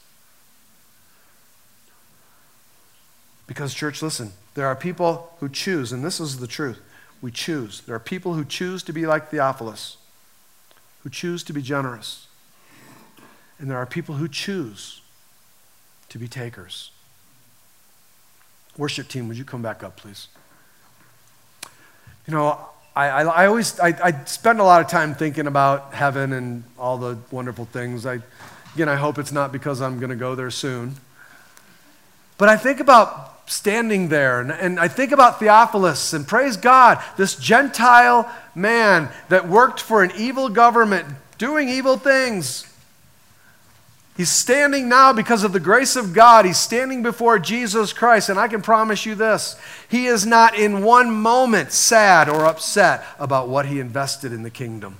Because, church, listen, there are people who choose, and this is the truth. We choose. There are people who choose to be like Theophilus, who choose to be generous. And there are people who choose to be takers. Worship team, would you come back up, please? You know, I, I, I always I, I, spend a lot of time thinking about heaven and all the wonderful things. I, again, I hope it's not because I'm going to go there soon. But I think about standing there. And, and, I think about Theophilus and praise God, this Gentile man that worked for an evil government, doing evil things. He's standing now because of the grace of God. He's standing before Jesus Christ. And I can promise you this he is not in one moment sad or upset about what he invested in the kingdom.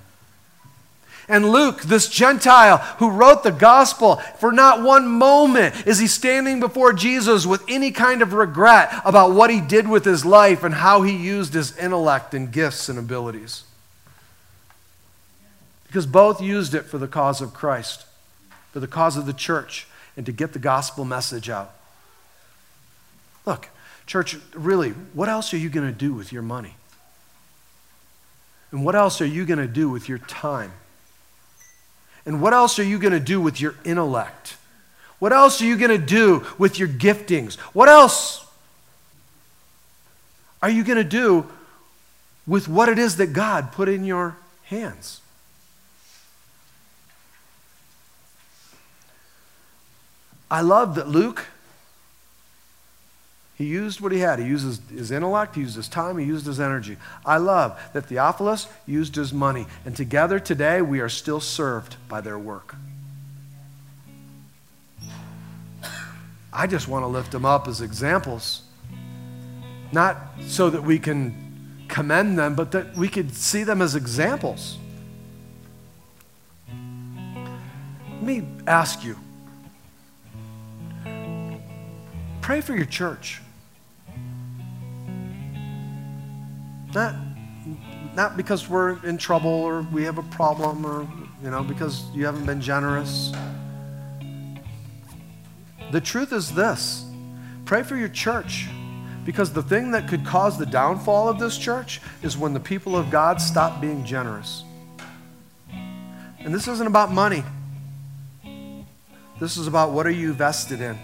And Luke, this Gentile who wrote the gospel, for not one moment is he standing before Jesus with any kind of regret about what he did with his life and how he used his intellect and gifts and abilities. Because both used it for the cause of Christ, for the cause of the church, and to get the gospel message out. Look, church, really, what else are you going to do with your money? And what else are you going to do with your time? And what else are you going to do with your intellect? What else are you going to do with your giftings? What else are you going to do with what it is that God put in your hands? I love that Luke he used what he had. He used his, his, intellect, he used his time, he used his energy. I love that Theophilus used his money. And together today, we are still served by their work. I just want to lift them up as examples. Not so that we can commend them, but that we could see them as examples. Let me ask you pray for your church. Not, not because we're in trouble or we have a problem or, you know, because you haven't been generous. The truth is this pray for your church. Because the thing that could cause the downfall of this church is when the people of God stop being generous. And this isn't about money. This is about what are you vested in?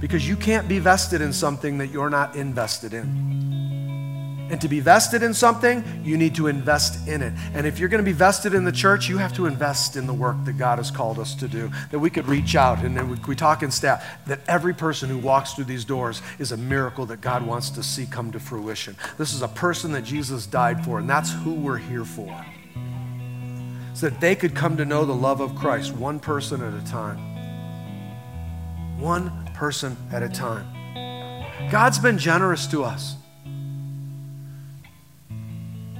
Because you can't be vested in something that you're not invested in. And to be vested in something, you need to invest in it. And if you're going to be vested in the church, you have to invest in the work that God has called us to do. That we could reach out and we, we talk in staff that every person who walks through these doors is a miracle that God wants to see come to fruition. This is a person that Jesus died for, and that's who we're here for. So that they could come to know the love of Christ one person at a time. One person at a time. God's been generous to us.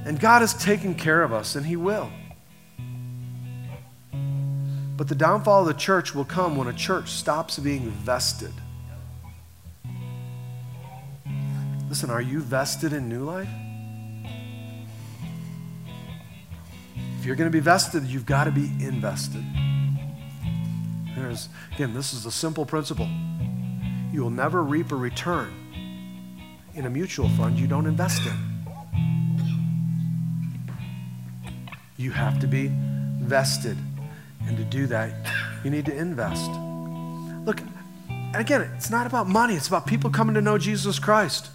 And God has taken care of us, and He will. But the downfall of the church will come when a church stops being vested. Listen, are you vested in New Life? If you're going to be vested, you've got to be invested. There's, again, this is a simple principle. You will never reap a return in a mutual fund you don't invest in. You have to be vested. And to do that, you need to invest. Look, and again, it's not about money, it's about people coming to know Jesus Christ.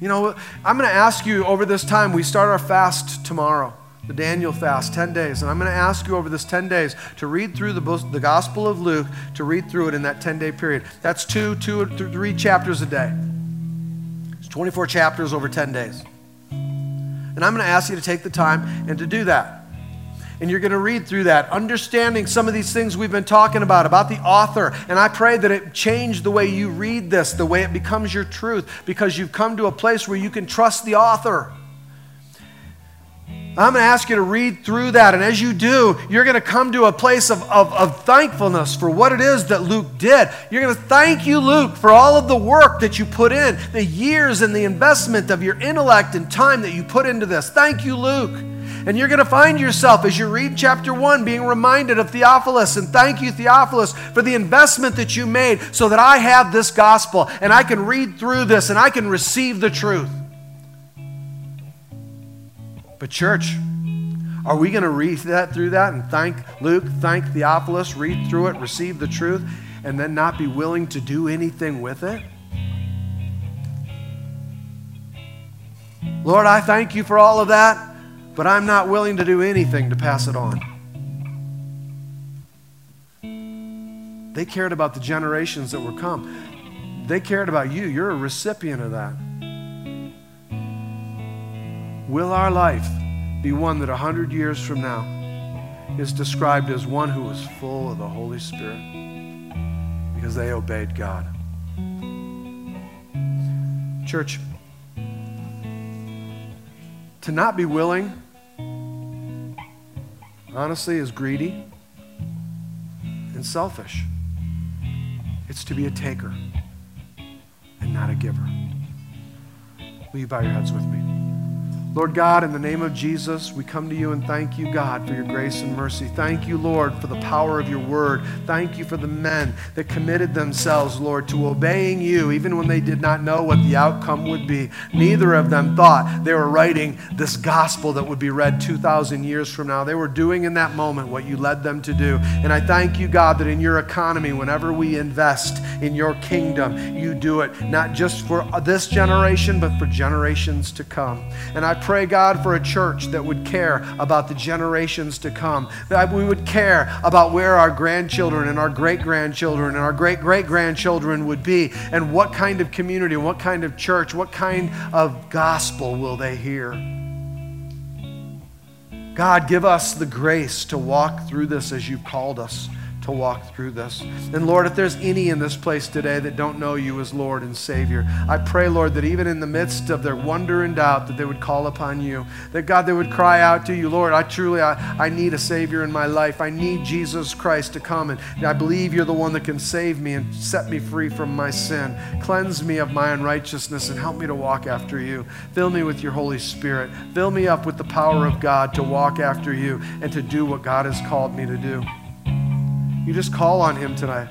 You know, I'm going to ask you over this time, we start our fast tomorrow, the Daniel fast, 10 days. And I'm going to ask you over this 10 days to read through the, the Gospel of Luke, to read through it in that 10 day period. That's two, two, three chapters a day. It's 24 chapters over 10 days. And I'm going to ask you to take the time and to do that. And you're going to read through that, understanding some of these things we've been talking about, about the author. And I pray that it change the way you read this, the way it becomes your truth, because you've come to a place where you can trust the author. I'm going to ask you to read through that. And as you do, you're going to come to a place of, of, of, thankfulness for what it is that Luke did. You're going to thank you, Luke, for all of the work that you put in, the years and the investment of your intellect and time that you put into this. Thank you, Luke. And you're going to find yourself as you read chapter 1 being reminded of Theophilus. And thank you, Theophilus, for the investment that you made so that I have this gospel and I can read through this and I can receive the truth. But, church, are we going to read that through that and thank Luke, thank Theophilus, read through it, receive the truth, and then not be willing to do anything with it? Lord, I thank you for all of that, but I'm not willing to do anything to pass it on. They cared about the generations that were come. They cared about you. You're a recipient of that. Will our life be one that a hundred years from now is described as one who was full of the Holy Spirit because they obeyed God? Church, to not be willing, honestly, is greedy and selfish. It's to be a taker and not a giver. Will you bow your heads with me? Lord God, in the name of Jesus, we come to you and thank you, God, for your grace and mercy. Thank you, Lord, for the power of your word. Thank you for the men that committed themselves, Lord, to obeying you, even when they did not know what the outcome would be. Neither of them thought they were writing this gospel that would be read 2,000 years from now. They were doing in that moment what you led them to do. And I thank you, God, that in your economy, whenever we invest in your kingdom, you do it not just for this generation, but for generations to come. And I pray, God, for a church that would care about the generations to come, that we would care about where our grandchildren and our great grandchildren and our great great grandchildren would be, and what kind of community, what kind of church, what kind of gospel will they hear. God, give us the grace to walk through this as you've called us to walk through this. And Lord, if there's any in this place today that don't know you as Lord and Savior, I pray, Lord, that even in the midst of their wonder and doubt, that they would call upon you. That God, they would cry out to you, Lord, I truly, I, I need a Savior in my life. I need Jesus Christ to come. And I believe you're the one that can save me and set me free from my sin. Cleanse me of my unrighteousness and help me to walk after you. Fill me with your Holy Spirit. Fill me up with the power of God to walk after you and to do what God has called me to do. You just call on Him tonight.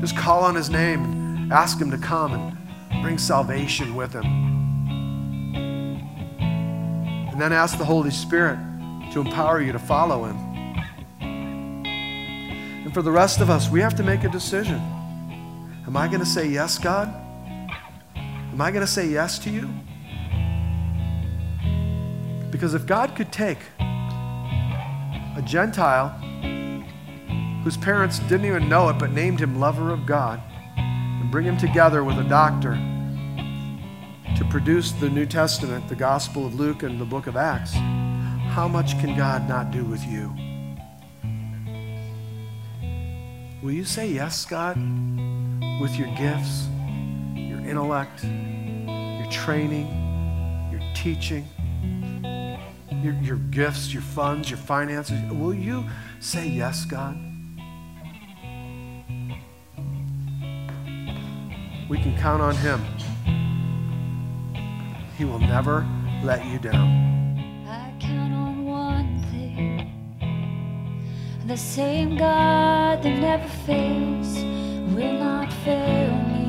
Just call on His name and ask Him to come and bring salvation with Him. And then ask the Holy Spirit to empower you to follow Him. And for the rest of us, we have to make a decision. Am I going to say yes, God? Am I going to say yes to you? Because if God could take a Gentile whose parents didn't even know it but named him lover of God, and bring him together with a doctor to produce the New Testament, the Gospel of Luke and the book of Acts, how much can God not do with you? Will you say yes, God, with your gifts, your intellect, your training, your teaching, your, your gifts, your funds, your finances? Will you say yes, God? We can count on Him. He will never let you down. I count on one thing the same God that never fails will not fail me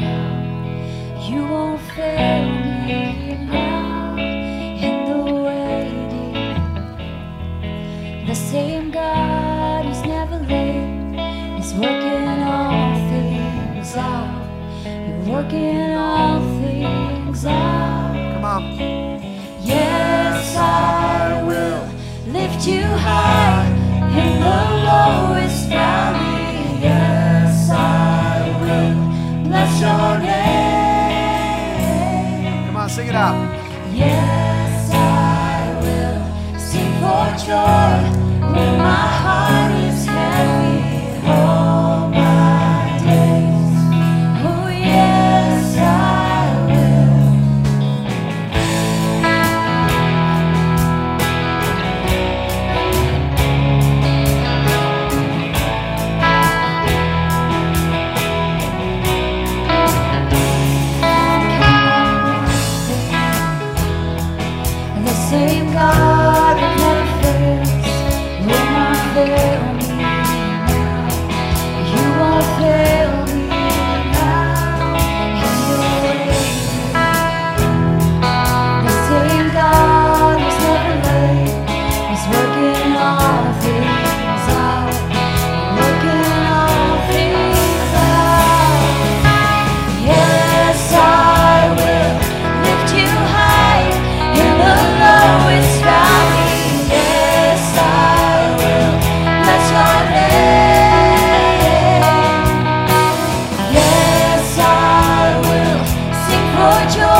now. You won't fail me now in the waiting. The same working all things out. Come on. Yes, I will lift you high in the lowest valley. Yes, I will bless your name. Come on, sing it out. Yes, I will sing for joy when my heart is heavy. All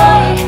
joy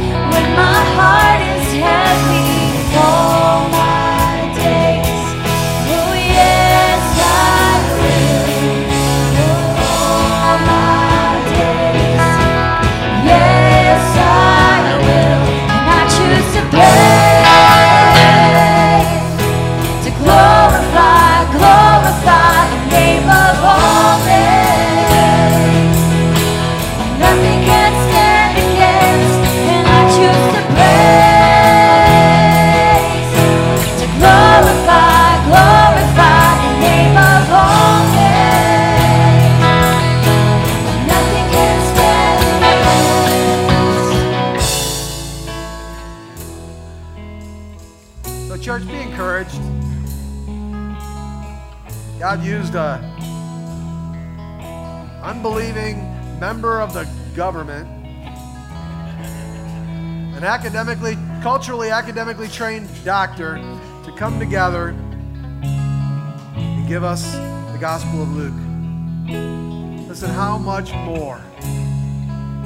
member of the government, an academically, culturally, academically trained doctor, to come together and give us the Gospel of Luke. Listen, how much more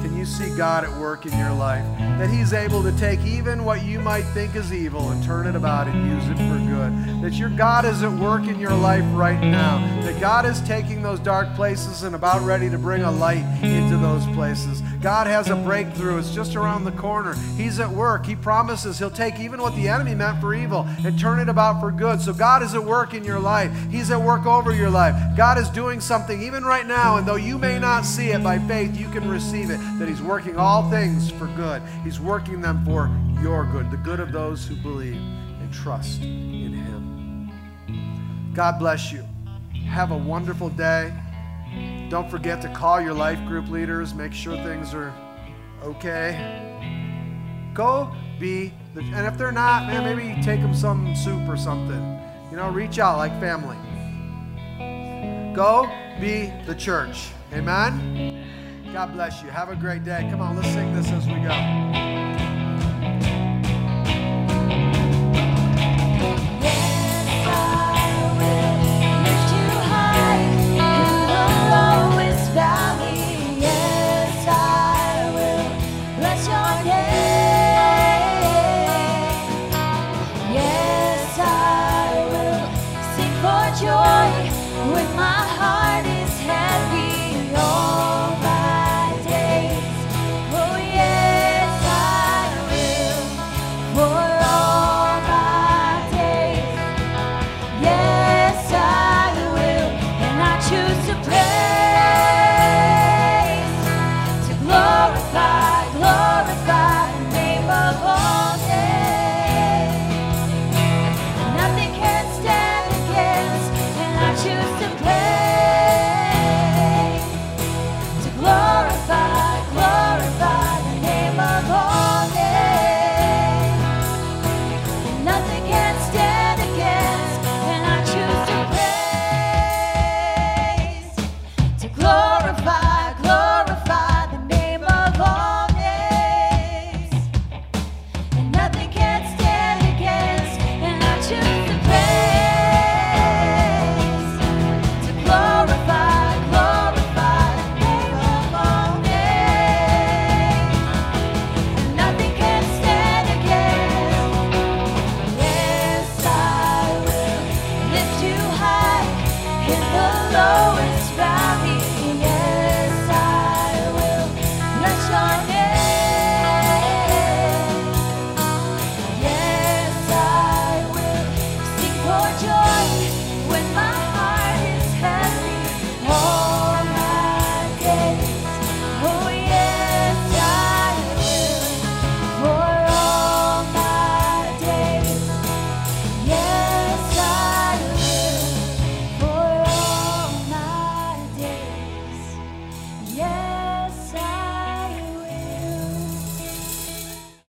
Can you see God at work in your life? That He's able to take even what you might think is evil and turn it about and use it for good. That your God is at work in your life right now. That God is taking those dark places and about ready to bring a light into those places. God has a breakthrough. It's just around the corner. He's at work. He promises He'll take even what the enemy meant for evil and turn it about for good. So God is at work in your life. He's at work over your life. God is doing something even right now, and though you may not see it by faith, you can receive it that He's working all things for good. He's working them for your good, the good of those who believe and trust in Him. God bless you. Have a wonderful day. Don't forget to call your life group leaders, make sure things are okay. Go be the, and if they're not, man, maybe take them some soup or something. You know, reach out like family. Go be the church. Amen. God bless you. Have a great day. Come on, let's sing this as we go.